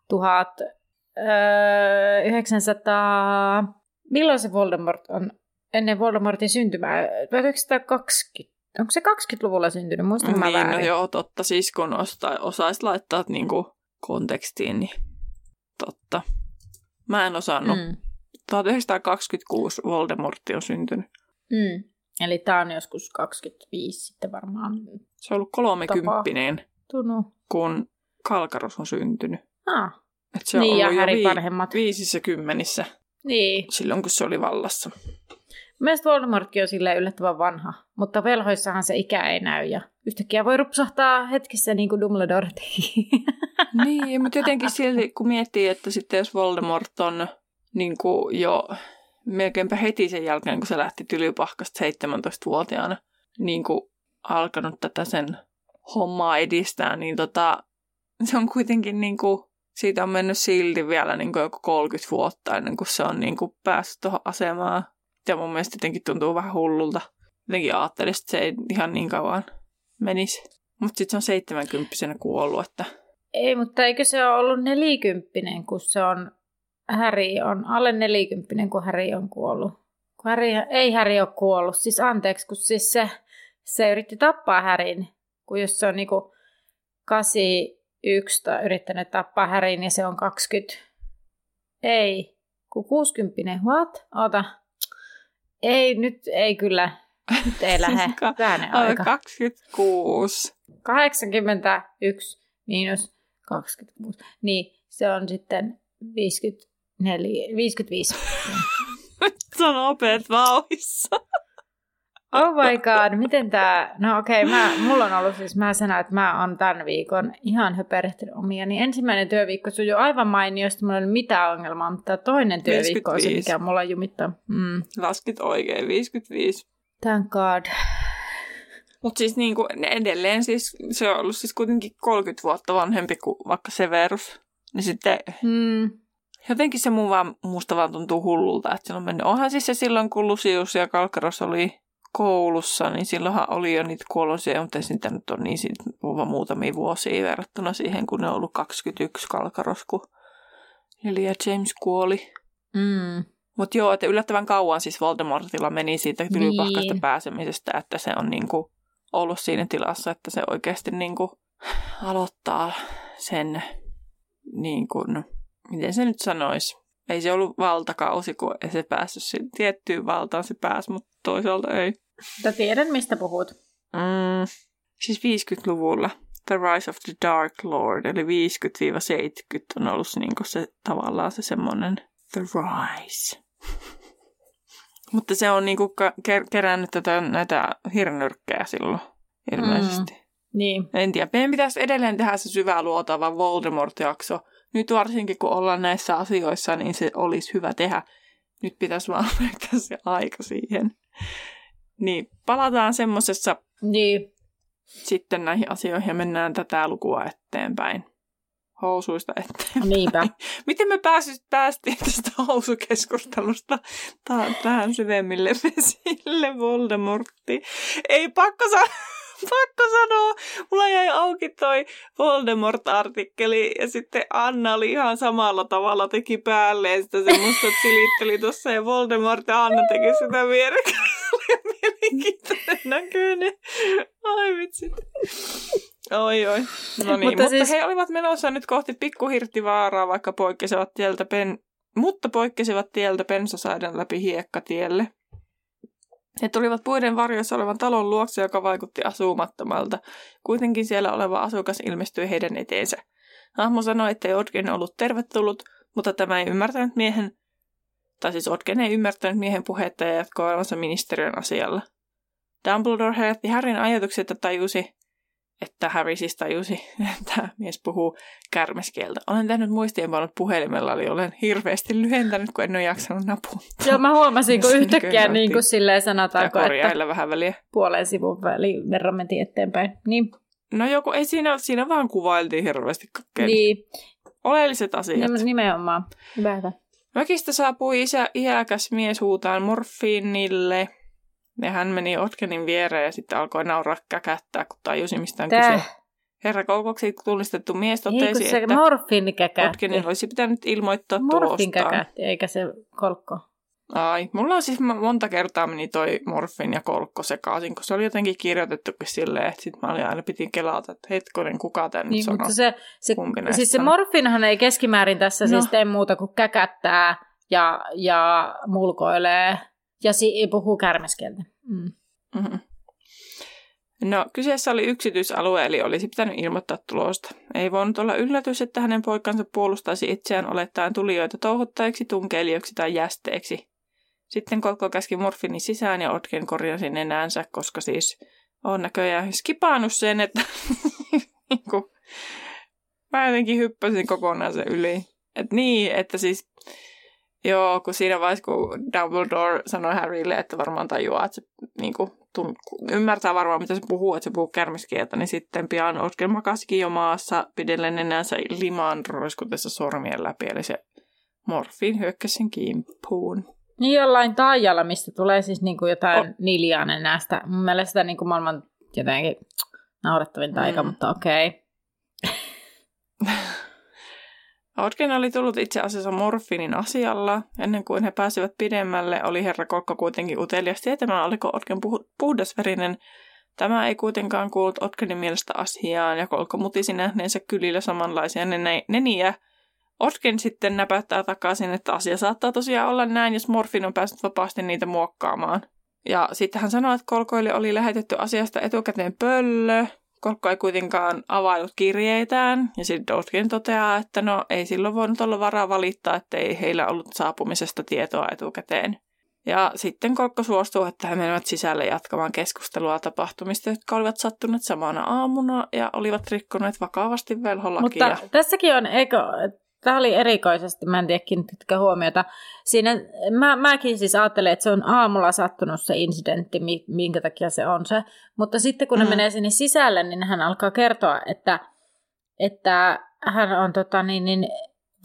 1900, milloin se Voldemort on, ennen Voldemortin syntymää, 1920, onko se 20-luvulla syntynyt, muistan mä niin, no väärin? joo, totta. Siis kun osta, osaisi laittaa niin kuin kontekstiin, niin totta. Mä en osannut. Mm. Mm. 1926 Voldemortti on syntynyt. Mm. Eli tämä on joskus 25 sitten varmaan Se on ollut kolmekymppinen, tunnu. kun Kalkaros on syntynyt. Ah, Et se on niin ja ollut jo Härin vii- vanhemmat. viisissä kymmenissä Niin. silloin, kun se oli vallassa. Mielestäni Voldemortkin on silleen yllättävän vanha, mutta velhoissahan se ikä ei näy ja yhtäkkiä voi rupsahtaa hetkessä niin kuin Dumbledore teki. niin, mutta jotenkin silti, kun miettii, että sitten jos Voldemort on niin kuin jo melkeinpä heti sen jälkeen, kun se lähti Tylypahkasta 17-vuotiaana niin kuin alkanut tätä sen hommaa edistää, niin tota, se on kuitenkin niin kuin, siitä on mennyt silti vielä niin kuin joku 30 vuotta ennen kuin se on niin kuin päässyt tuohon asemaan. Ja mun mielestä jotenkin tuntuu vähän hullulta. Jotenkin ajattelin, että se ei ihan niin kauan menisi. Mutta sitten se on 70 kuollut, että ei, mutta eikö se ole ollut nelikymppinen, kun se on, Häri on alle nelikymppinen, kun Häri on kuollut. Kun Harry, ei Häri ole kuollut, siis anteeksi, kun siis se, se yritti tappaa Härin, kun jos se on niinku 81 tai yrittänyt tappaa Härin ja se on 20, ei, kun 60, what? Ota. Ei, nyt ei kyllä, nyt ei lähde. Ka- Vähäinen Ai, aika. 26. 81 miinus 26. Niin, se on sitten 54, 55. Se on nopeat vauhissa. Oh my god, miten tää... No okei, okay, mulla on ollut siis, mä sanon, että mä oon tämän viikon ihan höperehtynyt omia. Niin ensimmäinen työviikko sujuu aivan mainiosti, mulla ei ole mitään ongelmaa, mutta toinen työviikko on se, 55. mikä mulla jumittaa. Mm. Laskit oikein, 55. Thank god. Mutta siis niinku, ne edelleen siis, se on ollut siis kuitenkin 30 vuotta vanhempi kuin vaikka Severus. Niin sitten Mm. Jotenkin se mun vaan, musta vaan tuntuu hullulta, että se on mennyt. Onhan siis se silloin, kun Lucius ja Kalkaros oli koulussa, niin silloinhan oli jo niitä kuolosia, mutta ei se niitä nyt ole niin siitä vaan muutamia vuosia verrattuna siihen, kun ne on ollut 21 Kalkaros, kun Lily ja James kuoli. Mm. Mutta joo, että yllättävän kauan siis Voldemortilla meni siitä tylypahkasta Niin. pääsemisestä, että se on niinku ollut siinä tilassa, että se oikeasti niinku aloittaa sen, niin kuin, miten se nyt sanoisi, ei se ollut valtakausi, kun ei se päässyt siihen tiettyyn valtaan se pääsi, mutta toisaalta ei. Mutta tiedän, mistä puhut. Mm, siis 50-luvulla The Rise of the Dark Lord, eli 50-70 on ollut niin se tavallaan se semmoinen The Rise. Mutta se on niinku ker- kerännyt tätä, näitä hirnyrkkejä silloin ilmeisesti. Mm. Niin. En tiedä, meidän pitäisi edelleen tehdä se syvää luotava Voldemort-jakso. Nyt varsinkin kun ollaan näissä asioissa, niin se olisi hyvä tehdä. Nyt pitäisi vaan löytää se aika siihen. Niin, palataan semmoisessa Niin. sitten näihin asioihin ja mennään tätä lukua eteenpäin. Housuista eteenpäin. Niinpä. Miten me pääsis, päästiin tästä housukeskustelusta ta- tähän syvemmille vesille Voldemortti? Ei pakko, sa- pakko sanoa, mulla jäi auki toi Voldemort-artikkeli ja sitten Anna oli ihan samalla tavalla teki päälleen sitä semmoista, että silitteli tuossa ja Voldemort ja Anna teki sitä vierekkäin. Mielenkiintoinen näköinen. Ai vitsi. Oi oi. No niin, Mutta mutta, siis- he olivat menossa nyt kohti pikkuhirttivaaraa, vaikka poikkesivat tieltä pen... mutta poikkesivat tieltä pensasaiden läpi hiekkatielle. He tulivat puiden varjossa olevan talon luokse, joka vaikutti asumattomalta. Kuitenkin siellä oleva asukas ilmestyi heidän eteensä. Hahmo sanoi, että Jotgen ollut tervetullut, mutta tämä ei ymmärtänyt miehen, tai siis Otgen ei ymmärtänyt miehen puhetta ja jatkoi olevansa ministeriön asialla. Dumbledore herätti Harryn ajatukset ja tajusi, että Harry siis tajusi, että mies puhuu kärmeskieltä. Olen tehnyt muistiinpanot puhelimella, eli olen hirveästi lyhentänyt, kun en ole jaksanut naputtaa. Joo, mä huomasin, kun yhtäkkiä niin kuin silleen sanotaanko, että vähän väliä. puolen sivun väliin verran mentiin eteenpäin. Niin, No joku, ei siinä, siinä vaan kuvailtiin hirveästi kaikkea. niin. Oleelliset asiat. Nim- nimenomaan. Hyvä. Mökistä saapui isä, iäkäs mies huutaan morfiinille. Ja hän meni Otkenin viereen ja sitten alkoi nauraa käkättää, kun tajusi mistä on kyse. Herra Kolkoksi tunnistettu mies kun totesi, se että käkätti. Otkenin olisi pitänyt ilmoittaa Morfin tulostaan. eikä se kolkko. Ai, mulla on siis monta kertaa meni toi morfin ja kolkko sekaisin, kun se oli jotenkin kirjoitettukin silleen, että sit mä olin aina piti kelata, että hetkonen, kuka tän nyt Niin, sanoo. se, se, siis se morfinhan ei keskimäärin tässä No. no. siis tee muuta kuin käkättää ja, ja mulkoilee ja si- puhuu kärmeskieltä. Mm. Mm-hmm. No, kyseessä oli yksityisalue, eli olisi pitänyt ilmoittaa tulosta. Ei voinut olla yllätys, että hänen poikansa puolustaisi itseään olettaen tulijoita touhuttajiksi, tunkeilijoiksi tai jästeeksi. Sitten Kolkko käski morfini sisään ja Otken korjasi nenänsä, koska siis on näköjään skipannut sen, että niinku, mä jotenkin hyppäsin kokonaan sen yli. Et niin, että siis Joo, kun siinä vaiheessa, kun Dumbledore sanoi Harrylle, että varmaan tajuaa, että se niin kuin, tun, ymmärtää varmaan, mitä se puhuu, että se puhuu kärmiskieltä, niin sitten pian Oscar makasikin jo maassa pidellen nenänsä limaan roiskutessa sormien läpi, eli se morfiin hyökkäsi sen kimppuun. Niin jollain taijalla, mistä tulee siis niinku jotain oh. niljaa nenästä. Mun mielestä niinku maailman jotenkin naurettavin taika, mm. mutta okei. Okay. Odgen oli tullut itse asiassa morfiinin asialla. Ennen kuin he pääsivät pidemmälle, oli herra Kokko kuitenkin utelias tietämään, oliko Odgen puh- puhdasverinen. Tämä ei kuitenkaan kuullut Odgenin mielestä asiaan, ja Kolkko mutisi nähneensä kylillä samanlaisia nene- neniä. Odgen sitten näpäyttää takaisin, että asia saattaa tosiaan olla näin, jos morfin on päässyt vapaasti niitä muokkaamaan. Ja sitten hän sanoi, että Kolkoille oli lähetetty asiasta etukäteen pöllö. Kolkko ei kuitenkaan availut kirjeitään, ja sitten Dotkin toteaa, että no ei silloin voinut olla varaa valittaa, että ei heillä ollut saapumisesta tietoa etukäteen. Ja sitten Kolkko suostuu, että he menevät sisälle jatkamaan keskustelua tapahtumista, jotka olivat sattuneet samana aamuna ja olivat rikkoneet vakavasti velholakia. Mutta tässäkin on, eikö, tämä oli erikoisesti, mä en tiedä kiinnittäkö huomiota. Siinä, mä, mäkin siis ajattelen, että se on aamulla sattunut se incidentti, mi- minkä takia se on se. Mutta sitten kun mm. Ne menee sinne sisälle, niin hän alkaa kertoa, että, että hän on tota, niin, niin,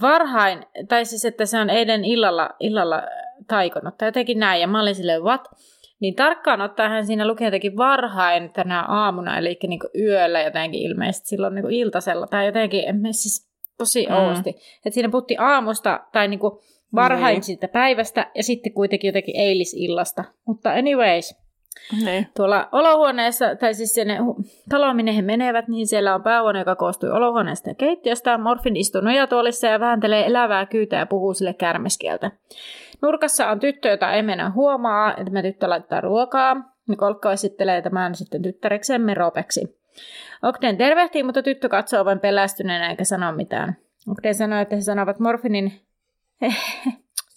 varhain, tai siis että se on eilen illalla, illalla taikonut tai jotenkin näin. Ja mä olin silleen, what? Niin tarkkaan ottaen hän siinä luki jotenkin varhain tänä aamuna, eli niin yöllä jotenkin ilmeisesti silloin niin iltasella tai jotenkin, en siis tosi Mm. ouosti. Että siinä puhuttiin aamusta tai niin kuin varhain Niin. siitä päivästä ja sitten kuitenkin jotenkin eilisillasta. Mutta anyways, Niin. tuolla olohuoneessa, tai siis sinne hu- taloon, minne he menevät, niin siellä on päähuone, joka koostuu olohuoneesta ja keittiöstä. Morfin istuu nojatuolissa ja vääntelee elävää kyytä ja puhuu sille kärmeskieltä. Nurkassa on tyttö, jota ei mennä huomaa, että me tyttö laittaa ruokaa. Kolkka esittelee tämän sitten tyttärekseen Meropeksi. Ogden tervehtii, mutta tyttö katsoo vain pelästyneenä eikä sano mitään. Ogden sanoo, että he sanovat morfinin...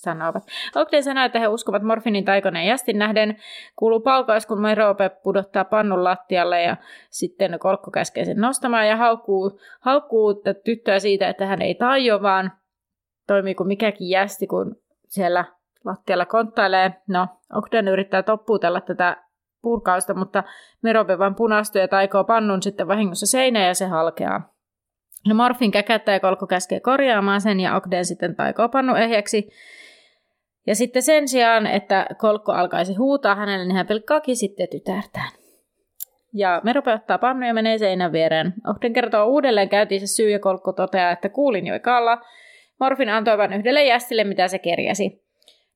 sanovat. Ogden sanoo, että he uskovat morfinin taikoneen jästin nähden. Kuuluu paukaus, kun Merope pudottaa pannun lattialle ja sitten Kolkko käskee sen nostamaan ja haukkuu, haukkuu tyttöä siitä, että hän ei taio, vaan toimii kuin mikäkin jästi, kun siellä lattialla konttailee. No, Ogden yrittää toppuutella tätä purkausta, mutta Merope vain punastuu ja taikoo pannun sitten vahingossa seinään ja se halkeaa. No Morfin käkättää ja Kolkko käskee korjaamaan sen ja Ogden sitten taikoo pannu ehjäksi. Ja sitten sen sijaan, että Kolkko alkaisi huutaa hänelle, niin hän pilkkaakin sitten tytärtään. Ja Merope ottaa pannu ja menee seinän viereen. Ogden kertoo uudelleen käyntinsä syy ja Kolkko toteaa, että kuulin jo ekalla. Morfin antoi vain yhdelle jästille, mitä se kerjäsi.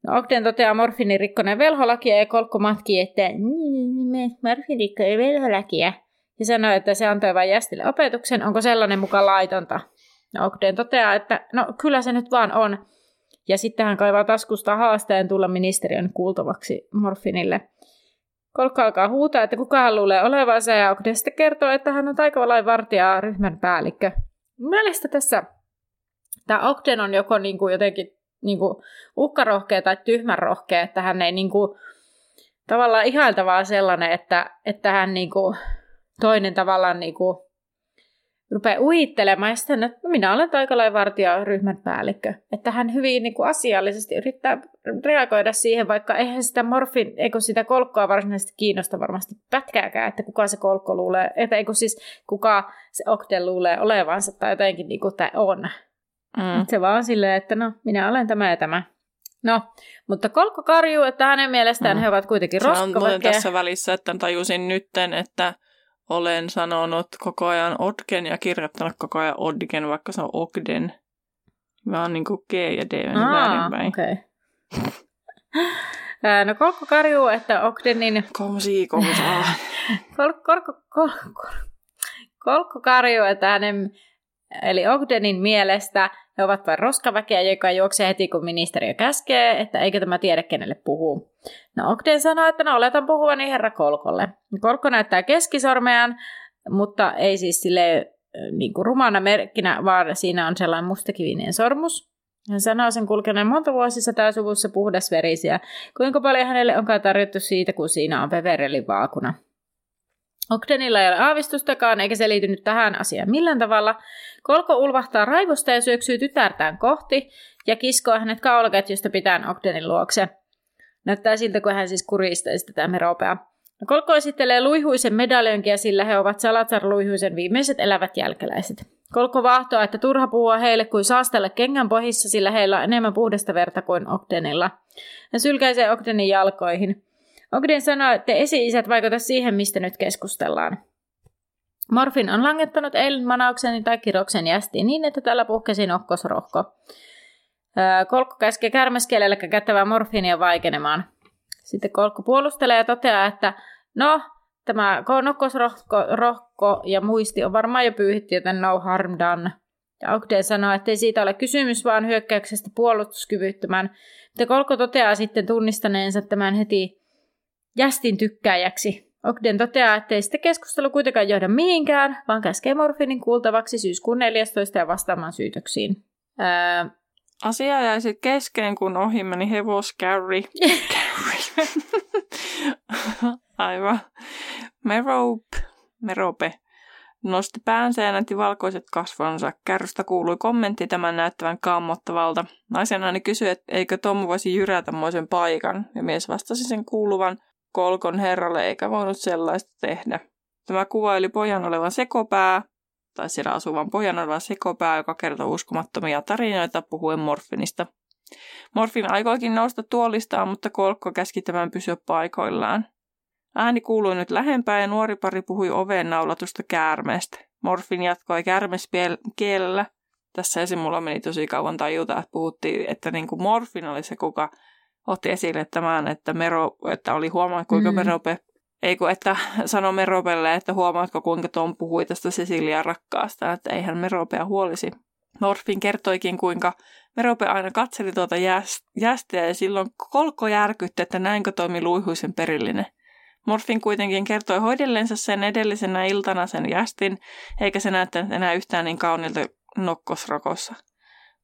No, Ogden toteaa morfinin rikkoneen velholakia ja Kolkko matkii, että "Mm, me- morfin rikkoi velholakia. Ja sanoo, että se antoi vain jästille opetuksen, onko sellainen mukaan laitonta. No, Ogden toteaa, että no kyllä se nyt vaan on. Ja sitten hän kaivaa taskusta haasteen tulla ministeriön kuultavaksi morfinille. Kolkko alkaa huutaa, että kuka hän luulee olevansa, ja Ogden sitten kertoo, että hän on taikavalain vartija ryhmän päällikkö. Mun mielestä tässä tämä Ogden on joko niinku jotenkin niinku uhkarohkea tai tyhmän rohkea, että hän ei niinku, tavallaan ihailtavaa sellainen, että, että hän niinku, toinen tavallaan niinku, rupeaa uhittelemaan ja sitten, että minä olen taikalain vartija ryhmän päällikkö. Että hän hyvin niin kuin asiallisesti yrittää reagoida siihen, vaikka eihän sitä morfin, eikö sitä kolkkoa varsinaisesti kiinnosta varmasti pätkääkään, että kuka se kolkko luulee, että eikö siis kuka se Ogden luulee olevansa tai jotenkin niin kuin tämä on. Mm. Se vaan silleen, että no, minä olen tämä ja tämä. No, mutta Kolkko karjuu, että hänen mielestään Mm. he ovat kuitenkin on roskaväkeä. tässä välissä, että tajusin nytten, että olen sanonut koko ajan Odgen ja kirjoittanut koko ajan Odgen, vaikka se on Ogden. Mä oon niinku G ja D mennyt väärinpäin. okei. Ää, No Kolkko karjuu, että Ogdenin... Komsi, komsaa. Kolkko, kolkko, kolkko, kolkko karjuu, että hänen... Eli Ogdenin mielestä he ovat vain roskaväkeä, joka juoksee heti, kun ministeriö käskee, että eikö tämä tiedä, kenelle puhuu. No Ogden sanoo, että no oletan puhuvani herra Kolkolle. Kolkko näyttää keskisormeaan, mutta ei siis sille niin rumana merkkinä, vaan siinä on sellainen mustakivinen sormus. Hän sanoo sen kulkeneen monta vuosisataa suvussa puhdasverisiä. Kuinka paljon hänelle onkaan tarjottu siitä, kun siinä on Beverelin vaakuna. Ogdenilla ei ole aavistustakaan, eikä se liity nyt tähän asiaan millään tavalla. Kolko ulvahtaa raivosta ja syöksyy tytärtään kohti ja kiskoo hänet kaulaketjusta pitäen Ogdenin luokse. Näyttää siltä, kun hän siis kuristaisi tätä meropea. No, Kolko esittelee luihuisen medaljonkia, sillä he ovat Salazar luihuisen viimeiset elävät jälkeläiset. Kolko vahtoa, että turha puhua heille kuin saastella kengän pohissa, sillä heillä on enemmän puhdasta verta kuin Ogdenilla. Hän sylkäisee Ogdenin jalkoihin. Ogden sanoo, että esi-isät vaikuta siihen, mistä nyt keskustellaan. Morfin on langettanut eilen manauksen tai kiroksen jästiin niin, että tällä puhkesi nokkosrohko. Kolkko käskee kärmäskielellä kättävää morfiinia vaikenemaan. Sitten Kolkko puolustelee ja toteaa, että no, tämä nokkosrohko rohko ja muisti on varmaan jo pyyhitty, joten no harm done. Ja Ogden sanoo, että ei siitä ole kysymys, vaan hyökkäyksestä puolustuskyvyttömän. Mutta Kolkko toteaa sitten tunnistaneensa tämän heti jästin tykkääjäksi. Ogden toteaa, että ei sitä keskustelu kuitenkaan johda mihinkään, vaan käskee morfinin kuultavaksi syyskuun 14. ja vastaamaan syytöksiin. Öö, Asia jäi sitten kesken, kun ohi meni. Carry. Aivan. Merope. Merope nosti päänsä ja näytti valkoiset kasvonsa. Kärrystä kuului kommentti tämän näyttävän kammottavalta. Naisen kysyi, että eikö Tom voisi jyrätä moisen paikan, ja mies vastasi sen kuuluvan kolkon herralle eikä voinut sellaista tehdä. Tämä kuvaili pojan olevan sekopää, tai siellä asuvan pojan olevan sekopää, joka kertoo uskomattomia tarinoita puhuen morfinista. Morfin aikoikin nousta tuolistaan, mutta kolkko käski tämän pysyä paikoillaan. Ääni kuului nyt lähempää ja nuori pari puhui oveen naulatusta käärmeestä. Morfin jatkoi käärmeskielellä. tässä esim. mulla meni tosi kauan tajuta, että puhuttiin, että niin kuin Morfin oli se, kuka otti esille tämän, että, Mero, että oli huomaa, kuinka mm. Merope, ei kun, että sanoi Meropelle, että huomaatko kuinka Tom puhui tästä Cecilia rakkaasta, että eihän Meropea huolisi. Morfin kertoikin, kuinka Merope aina katseli tuota jästiä ja silloin kolko järkytti, että näinkö toimi luihuisen perillinen. Morfin kuitenkin kertoi hoidellensa sen edellisenä iltana sen jästin, eikä se näyttänyt enää yhtään niin kaunilta nokkosrokossa.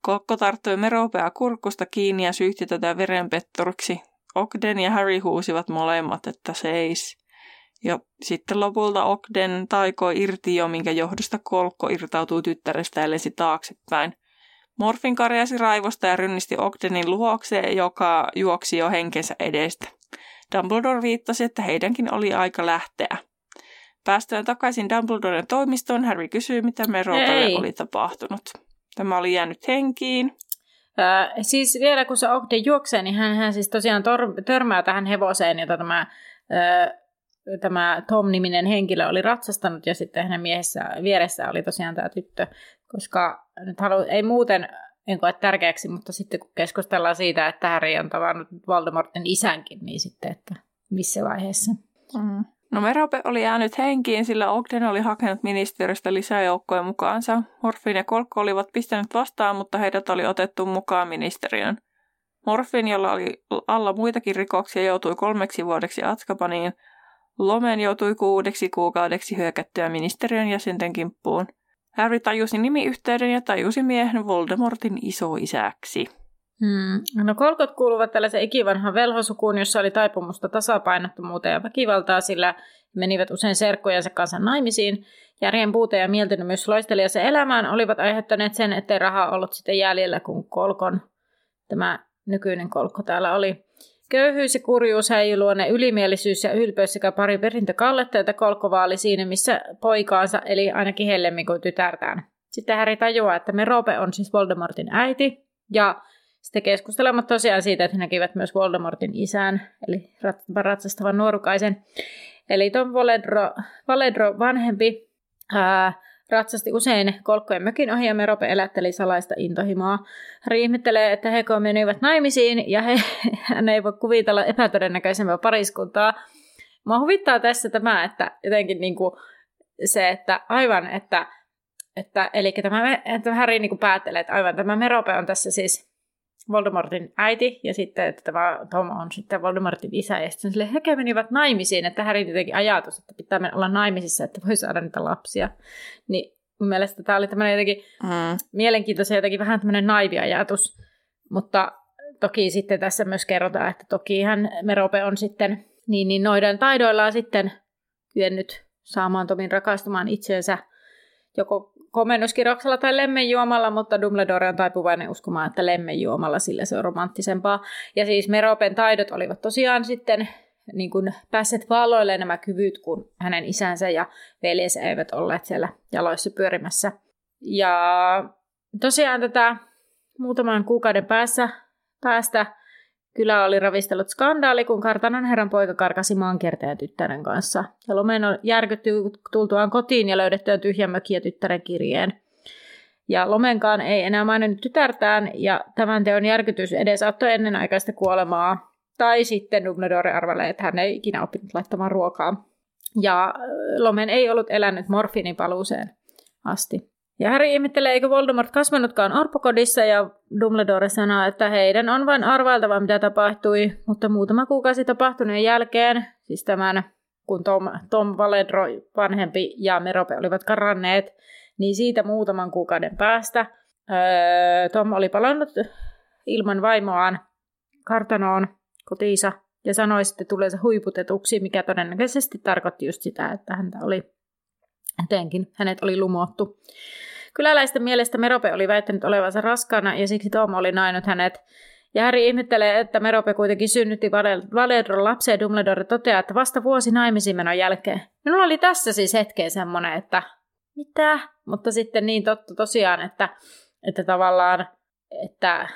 Kokko tarttui Meropea kurkusta kiinni ja syyhti tätä verenpetturiksi. Ogden ja Harry huusivat molemmat, että seis. Ja sitten lopulta Ogden taikoi irti jo, minkä johdosta kolkko irtautui tyttärestä ja lensi taaksepäin. Morfin karjasi raivosta ja rynnisti Ogdenin luokseen, joka juoksi jo henkensä edestä. Dumbledore viittasi, että heidänkin oli aika lähteä. Päästyään takaisin Dumbledoren toimistoon, Harry kysyi, mitä Meropelle oli tapahtunut. Tämä oli jäänyt henkiin. Äh, siis vielä kun se Ogden juoksee, niin hän, hän siis tosiaan tor- törmää tähän hevoseen, jota tämä, äh, tämä Tom-niminen henkilö oli ratsastanut, ja sitten hänen miehessä vieressä oli tosiaan tämä tyttö, koska nyt halu, ei muuten en koe tärkeäksi, mutta sitten kun keskustellaan siitä, että Harry on tavannut Voldemortin isänkin, niin sitten, että missä vaiheessa. Mm. No Merope oli jäänyt henkiin, sillä Ogden oli hakenut ministeriöstä lisäjoukkoja mukaansa. Morfin ja Kolkko olivat pistäneet vastaan, mutta heidät oli otettu mukaan ministeriön. Morfin, jolla oli alla muitakin rikoksia, joutui kolmeksi vuodeksi Atskapaniin. Lomen joutui kuudeksi kuukaudeksi hyökättyä ministeriön jäsenten kimppuun. Harry tajusi nimiyhteyden ja tajusi miehen Voldemortin isoisäksi. Hmm. No kolkot kuuluvat tällaisen ikivanhan velhosukuun, jossa oli taipumusta tasapainottomuuteen ja väkivaltaa, sillä menivät usein serkkojensa kanssa naimisiin. Järjen puute ja mieltymys loistelijansa elämään olivat aiheuttaneet sen, ettei rahaa ollut sitten jäljellä, kun kolkon, tämä nykyinen kolkko täällä oli. Köyhyys ja kurjuus häijyluonne, ylimielisyys ja ylpeys sekä pari perintökalletta, joita kolkko vaali siinä, missä poikaansa, eli ainakin hellemmin kuin tytärtään. Sitten Häri tajuaa, että Merope on siis Voldemortin äiti, ja sitten keskustelemat tosiaan siitä, että he näkivät myös Voldemortin isän, eli ratsastavan nuorukaisen. Eli Tom Valedro, Valedro vanhempi ää, ratsasti usein kolkkojen mökin ohi ja Merope elätteli salaista intohimoa. Hän ihmettelee, että he menivät naimisiin ja he, hän ei voi kuvitella epätodennäköisempää pariskuntaa. Mä huvittaa tässä tämä, että jotenkin niin kuin se, että aivan, että, että eli tämä, että Harry niin kuin päättelee, että aivan tämä Merope on tässä siis Voldemortin äiti ja sitten että tämä Tom on sitten Voldemortin isä. Ja sitten sille he menivät naimisiin, että Harry jotenkin ajatus, että pitää olla naimisissa, että voi saada niitä lapsia. Niin mun mielestä tämä oli tämmöinen jotenkin mm. mielenkiintoinen jotenkin vähän tämmöinen naivi ajatus. Mutta toki sitten tässä myös kerrotaan, että toki hän Merope on sitten niin, niin noiden taidoillaan sitten kyennyt saamaan Tomin rakastumaan itseensä joko komennuskirjoksella tai lemmenjuomalla, mutta Dumbledore on taipuvainen uskomaan, että lemmenjuomalla sillä se on romanttisempaa. Ja siis Meropen taidot olivat tosiaan sitten niin kuin päässeet valloille nämä kyvyt, kun hänen isänsä ja veljensä eivät olleet siellä jaloissa pyörimässä. Ja tosiaan tätä muutaman kuukauden päässä, päästä Kylä oli ravistellut skandaali, kun kartanon herran poika karkasi maankiertäjä tyttären kanssa. Ja Lomen järkytty tultuaan kotiin ja löydettyään tyhjän mökiä tyttären kirjeen. Ja Lomenkaan ei enää maininnut tytärtään, ja tämän teon järkytys edesauttoi ennenaikaista kuolemaa. Tai sitten Dumbledore arvelee, että hän ei ikinä oppinut laittamaan ruokaa. Ja Lomen ei ollut elänyt morfiinin paluuseen asti. Ja Harry ihmettelee, eikö Voldemort kasvanutkaan orpokodissa, ja Dumbledore sanoo, että heidän on vain arvailtava, mitä tapahtui, mutta muutama kuukausi tapahtuneen jälkeen, siis tämän, kun Tom, Tom Valedro vanhempi ja Merope olivat karanneet, niin siitä muutaman kuukauden päästä öö, Tom oli palannut ilman vaimoaan kartanoon kotiinsa ja sanoi sitten tulleensa huiputetuksi, mikä todennäköisesti tarkoitti just sitä, että häntä oli jotenkin, hänet oli lumottu. Kyläläisten mielestä Merope oli väittänyt olevansa raskaana ja siksi Tom oli nainut hänet. Ja Harry ihmettelee, että Merope kuitenkin synnytti Valedron lapsen ja Dumbledore toteaa, että vasta vuosi naimisiin menon jälkeen. Minulla oli tässä siis hetken semmoinen, että mitä? Mutta sitten niin totta tosiaan, että, että tavallaan, että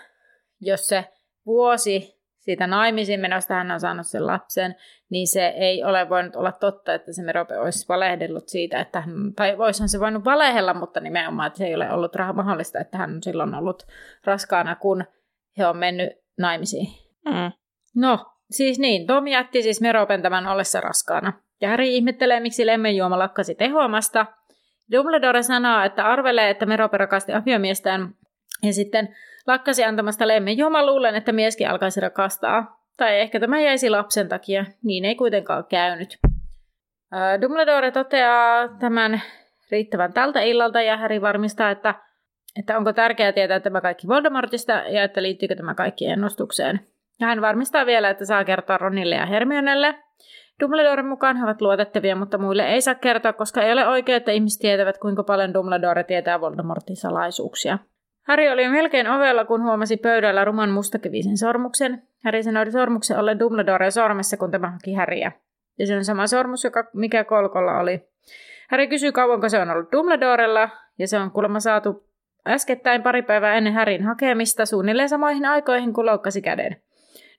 jos se vuosi siitä naimisiin menosta hän on saanut sen lapsen, niin se ei ole voinut olla totta, että se Merope olisi valehdellut siitä, että hän, tai voisihan se voinut valehella, mutta nimenomaan, että se ei ole ollut mahdollista, että hän on silloin ollut raskaana, kun he on mennyt naimisiin. Mm. No, siis niin, Tom jätti siis Meropen tämän ollessa raskaana. Ja Harry ihmettelee, miksi lemmenjuoma lakkasi tehoamasta. Dumbledore sanoo, että arvelee, että Merope rakasti aviomiestään ja sitten lakkasi antamasta lemmenjuoma luulen, että mieskin alkaisi rakastaa. Tai ehkä tämä jäisi lapsen takia, niin ei kuitenkaan käynyt. Dumbledore toteaa tämän riittävän tältä illalta ja Harry varmistaa, että, että onko tärkeää tietää tämä kaikki Voldemortista ja että liittyykö tämä kaikki ennustukseen. Ja hän varmistaa vielä, että saa kertoa Ronille ja Hermionelle. Dumbledoren mukaan he ovat luotettavia, mutta muille ei saa kertoa, koska ei ole oikein, että ihmiset tietävät, kuinka paljon Dumbledore tietää Voldemortin salaisuuksia. Harry oli melkein ovella, kun huomasi pöydällä ruman mustakivisen sormuksen. Harry sanoi sormuksen ollen Dumbledoren sormessa, kun tämä haki Harryä. Ja se on sama sormus, joka, mikä kolkolla oli. Harry kysyi, kauanko se on ollut Dumbledorella, ja se on kuulemma saatu äskettäin pari päivää ennen Härin hakemista suunnilleen samoihin aikoihin, kun loukkasi käden.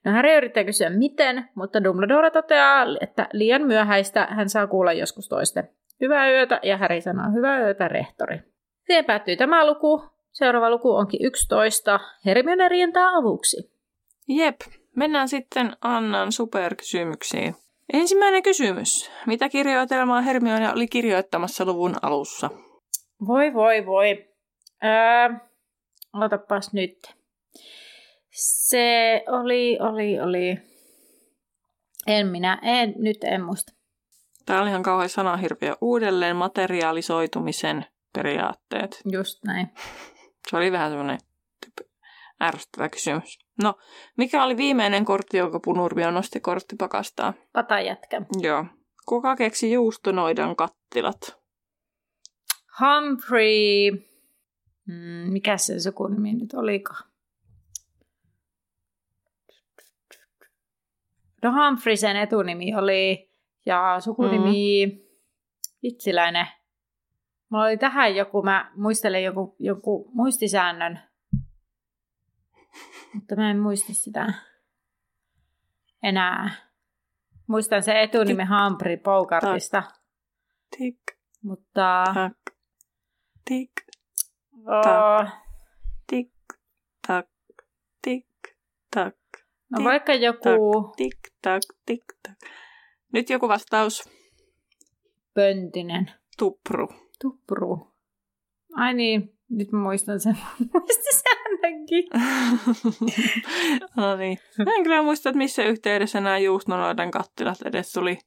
No Harry yrittää kysyä miten, mutta Dumbledore toteaa, että liian myöhäistä hän saa kuulla joskus toiste. Hyvää yötä, ja Harry sanoo hyvää yötä, rehtori. Siihen päättyy tämä luku. Seuraava luku onkin 11. Hermione rientää avuksi. Jep, mennään sitten Annan superkysymyksiin. Ensimmäinen kysymys. Mitä kirjoitelmaa Hermione oli kirjoittamassa luvun alussa? Voi voi voi. Öö, otapas nyt. Se oli, oli, oli. En minä, en, nyt en muista. Tämä oli ihan kauhean sanahirviö. Uudelleen materialisoitumisen periaatteet. Just näin. Se oli vähän semmoinen ärsyttävä kysymys. No, mikä oli viimeinen kortti, jonka Punurmio nosti korttipakastaan? Patajätkä. Joo. Kuka keksi juustonoidan kattilat? Humphrey. Mm, mikä se sukunimi nyt olikaan? No Humphreysen etunimi oli ja sukunimi mm. Itsiläinen. Mulla oli tähän joku, mä muistelen joku, joku muistisäännön, mutta mä en muista sitä enää. Muistan se etunimi Humphrey Bogartista. Tik. Mutta... Tak. Tik. Tak. Tik. Tak. Tik. Tak. No vaikka joku... Tik, tak, tik, tak. Nyt joku vastaus. Pöntinen. Tupru. Tupru. Ai niin, nyt mä muistan sen muistisäännönkin. no niin. Mä en kyllä muista, että missä yhteydessä nämä juustoloiden kattilat edes tuli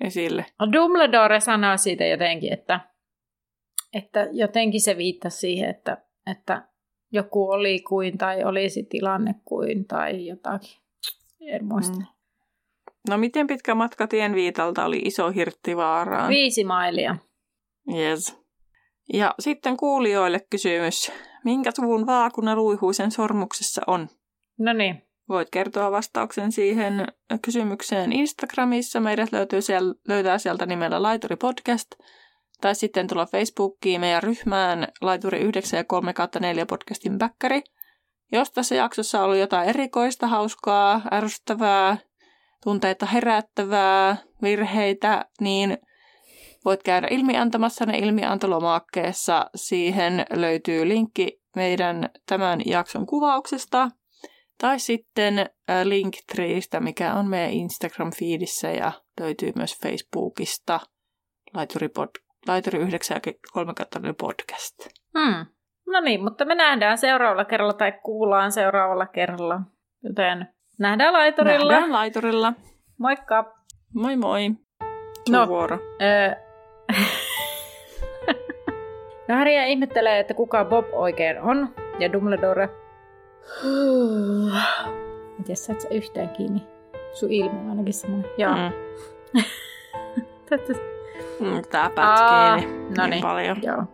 esille. No Dumbledore sanoi siitä jotenkin, että, että jotenkin se viittasi siihen, että, että joku oli kuin tai olisi tilanne kuin tai jotakin. En muista. Mm. No miten pitkä matka tien viitalta oli iso hirttivaaraan? Viisi mailia. Yes. Ja sitten kuulijoille kysymys. Minkä suvun vaakuna luihuisen sormuksessa on? No niin. Voit kertoa vastauksen siihen kysymykseen Instagramissa. Meidät löytyy siellä, löytää sieltä nimellä Laituri Podcast. Tai sitten tulla Facebookiin meidän ryhmään Laituri 9 ja 3 4 podcastin bäkkäri. Jos tässä jaksossa oli jotain erikoista, hauskaa, ärsyttävää, tunteita herättävää, virheitä, niin voit käydä ilmiantamassa ne ilmiantolomaakkeessa. Siihen löytyy linkki meidän tämän jakson kuvauksesta. Tai sitten äh, Linktreestä, mikä on meidän Instagram-fiidissä ja löytyy myös Facebookista. Laituri, pod, Laituri 9 ja 3 podcast. Hmm. No niin, mutta me nähdään seuraavalla kerralla tai kuullaan seuraavalla kerralla. Joten nähdään laiturilla. Nähdään laiturilla. Moikka. Moi moi. Sun no, vuoro. Öö... no Harry ihmettelee, että kuka Bob oikein on. Ja Dumbledore... En tiedä, sä yhtään kiinni. Sun ilme on ainakin semmoinen. Joo. Mm. mm, tää pätkii niin, paljon. Joo.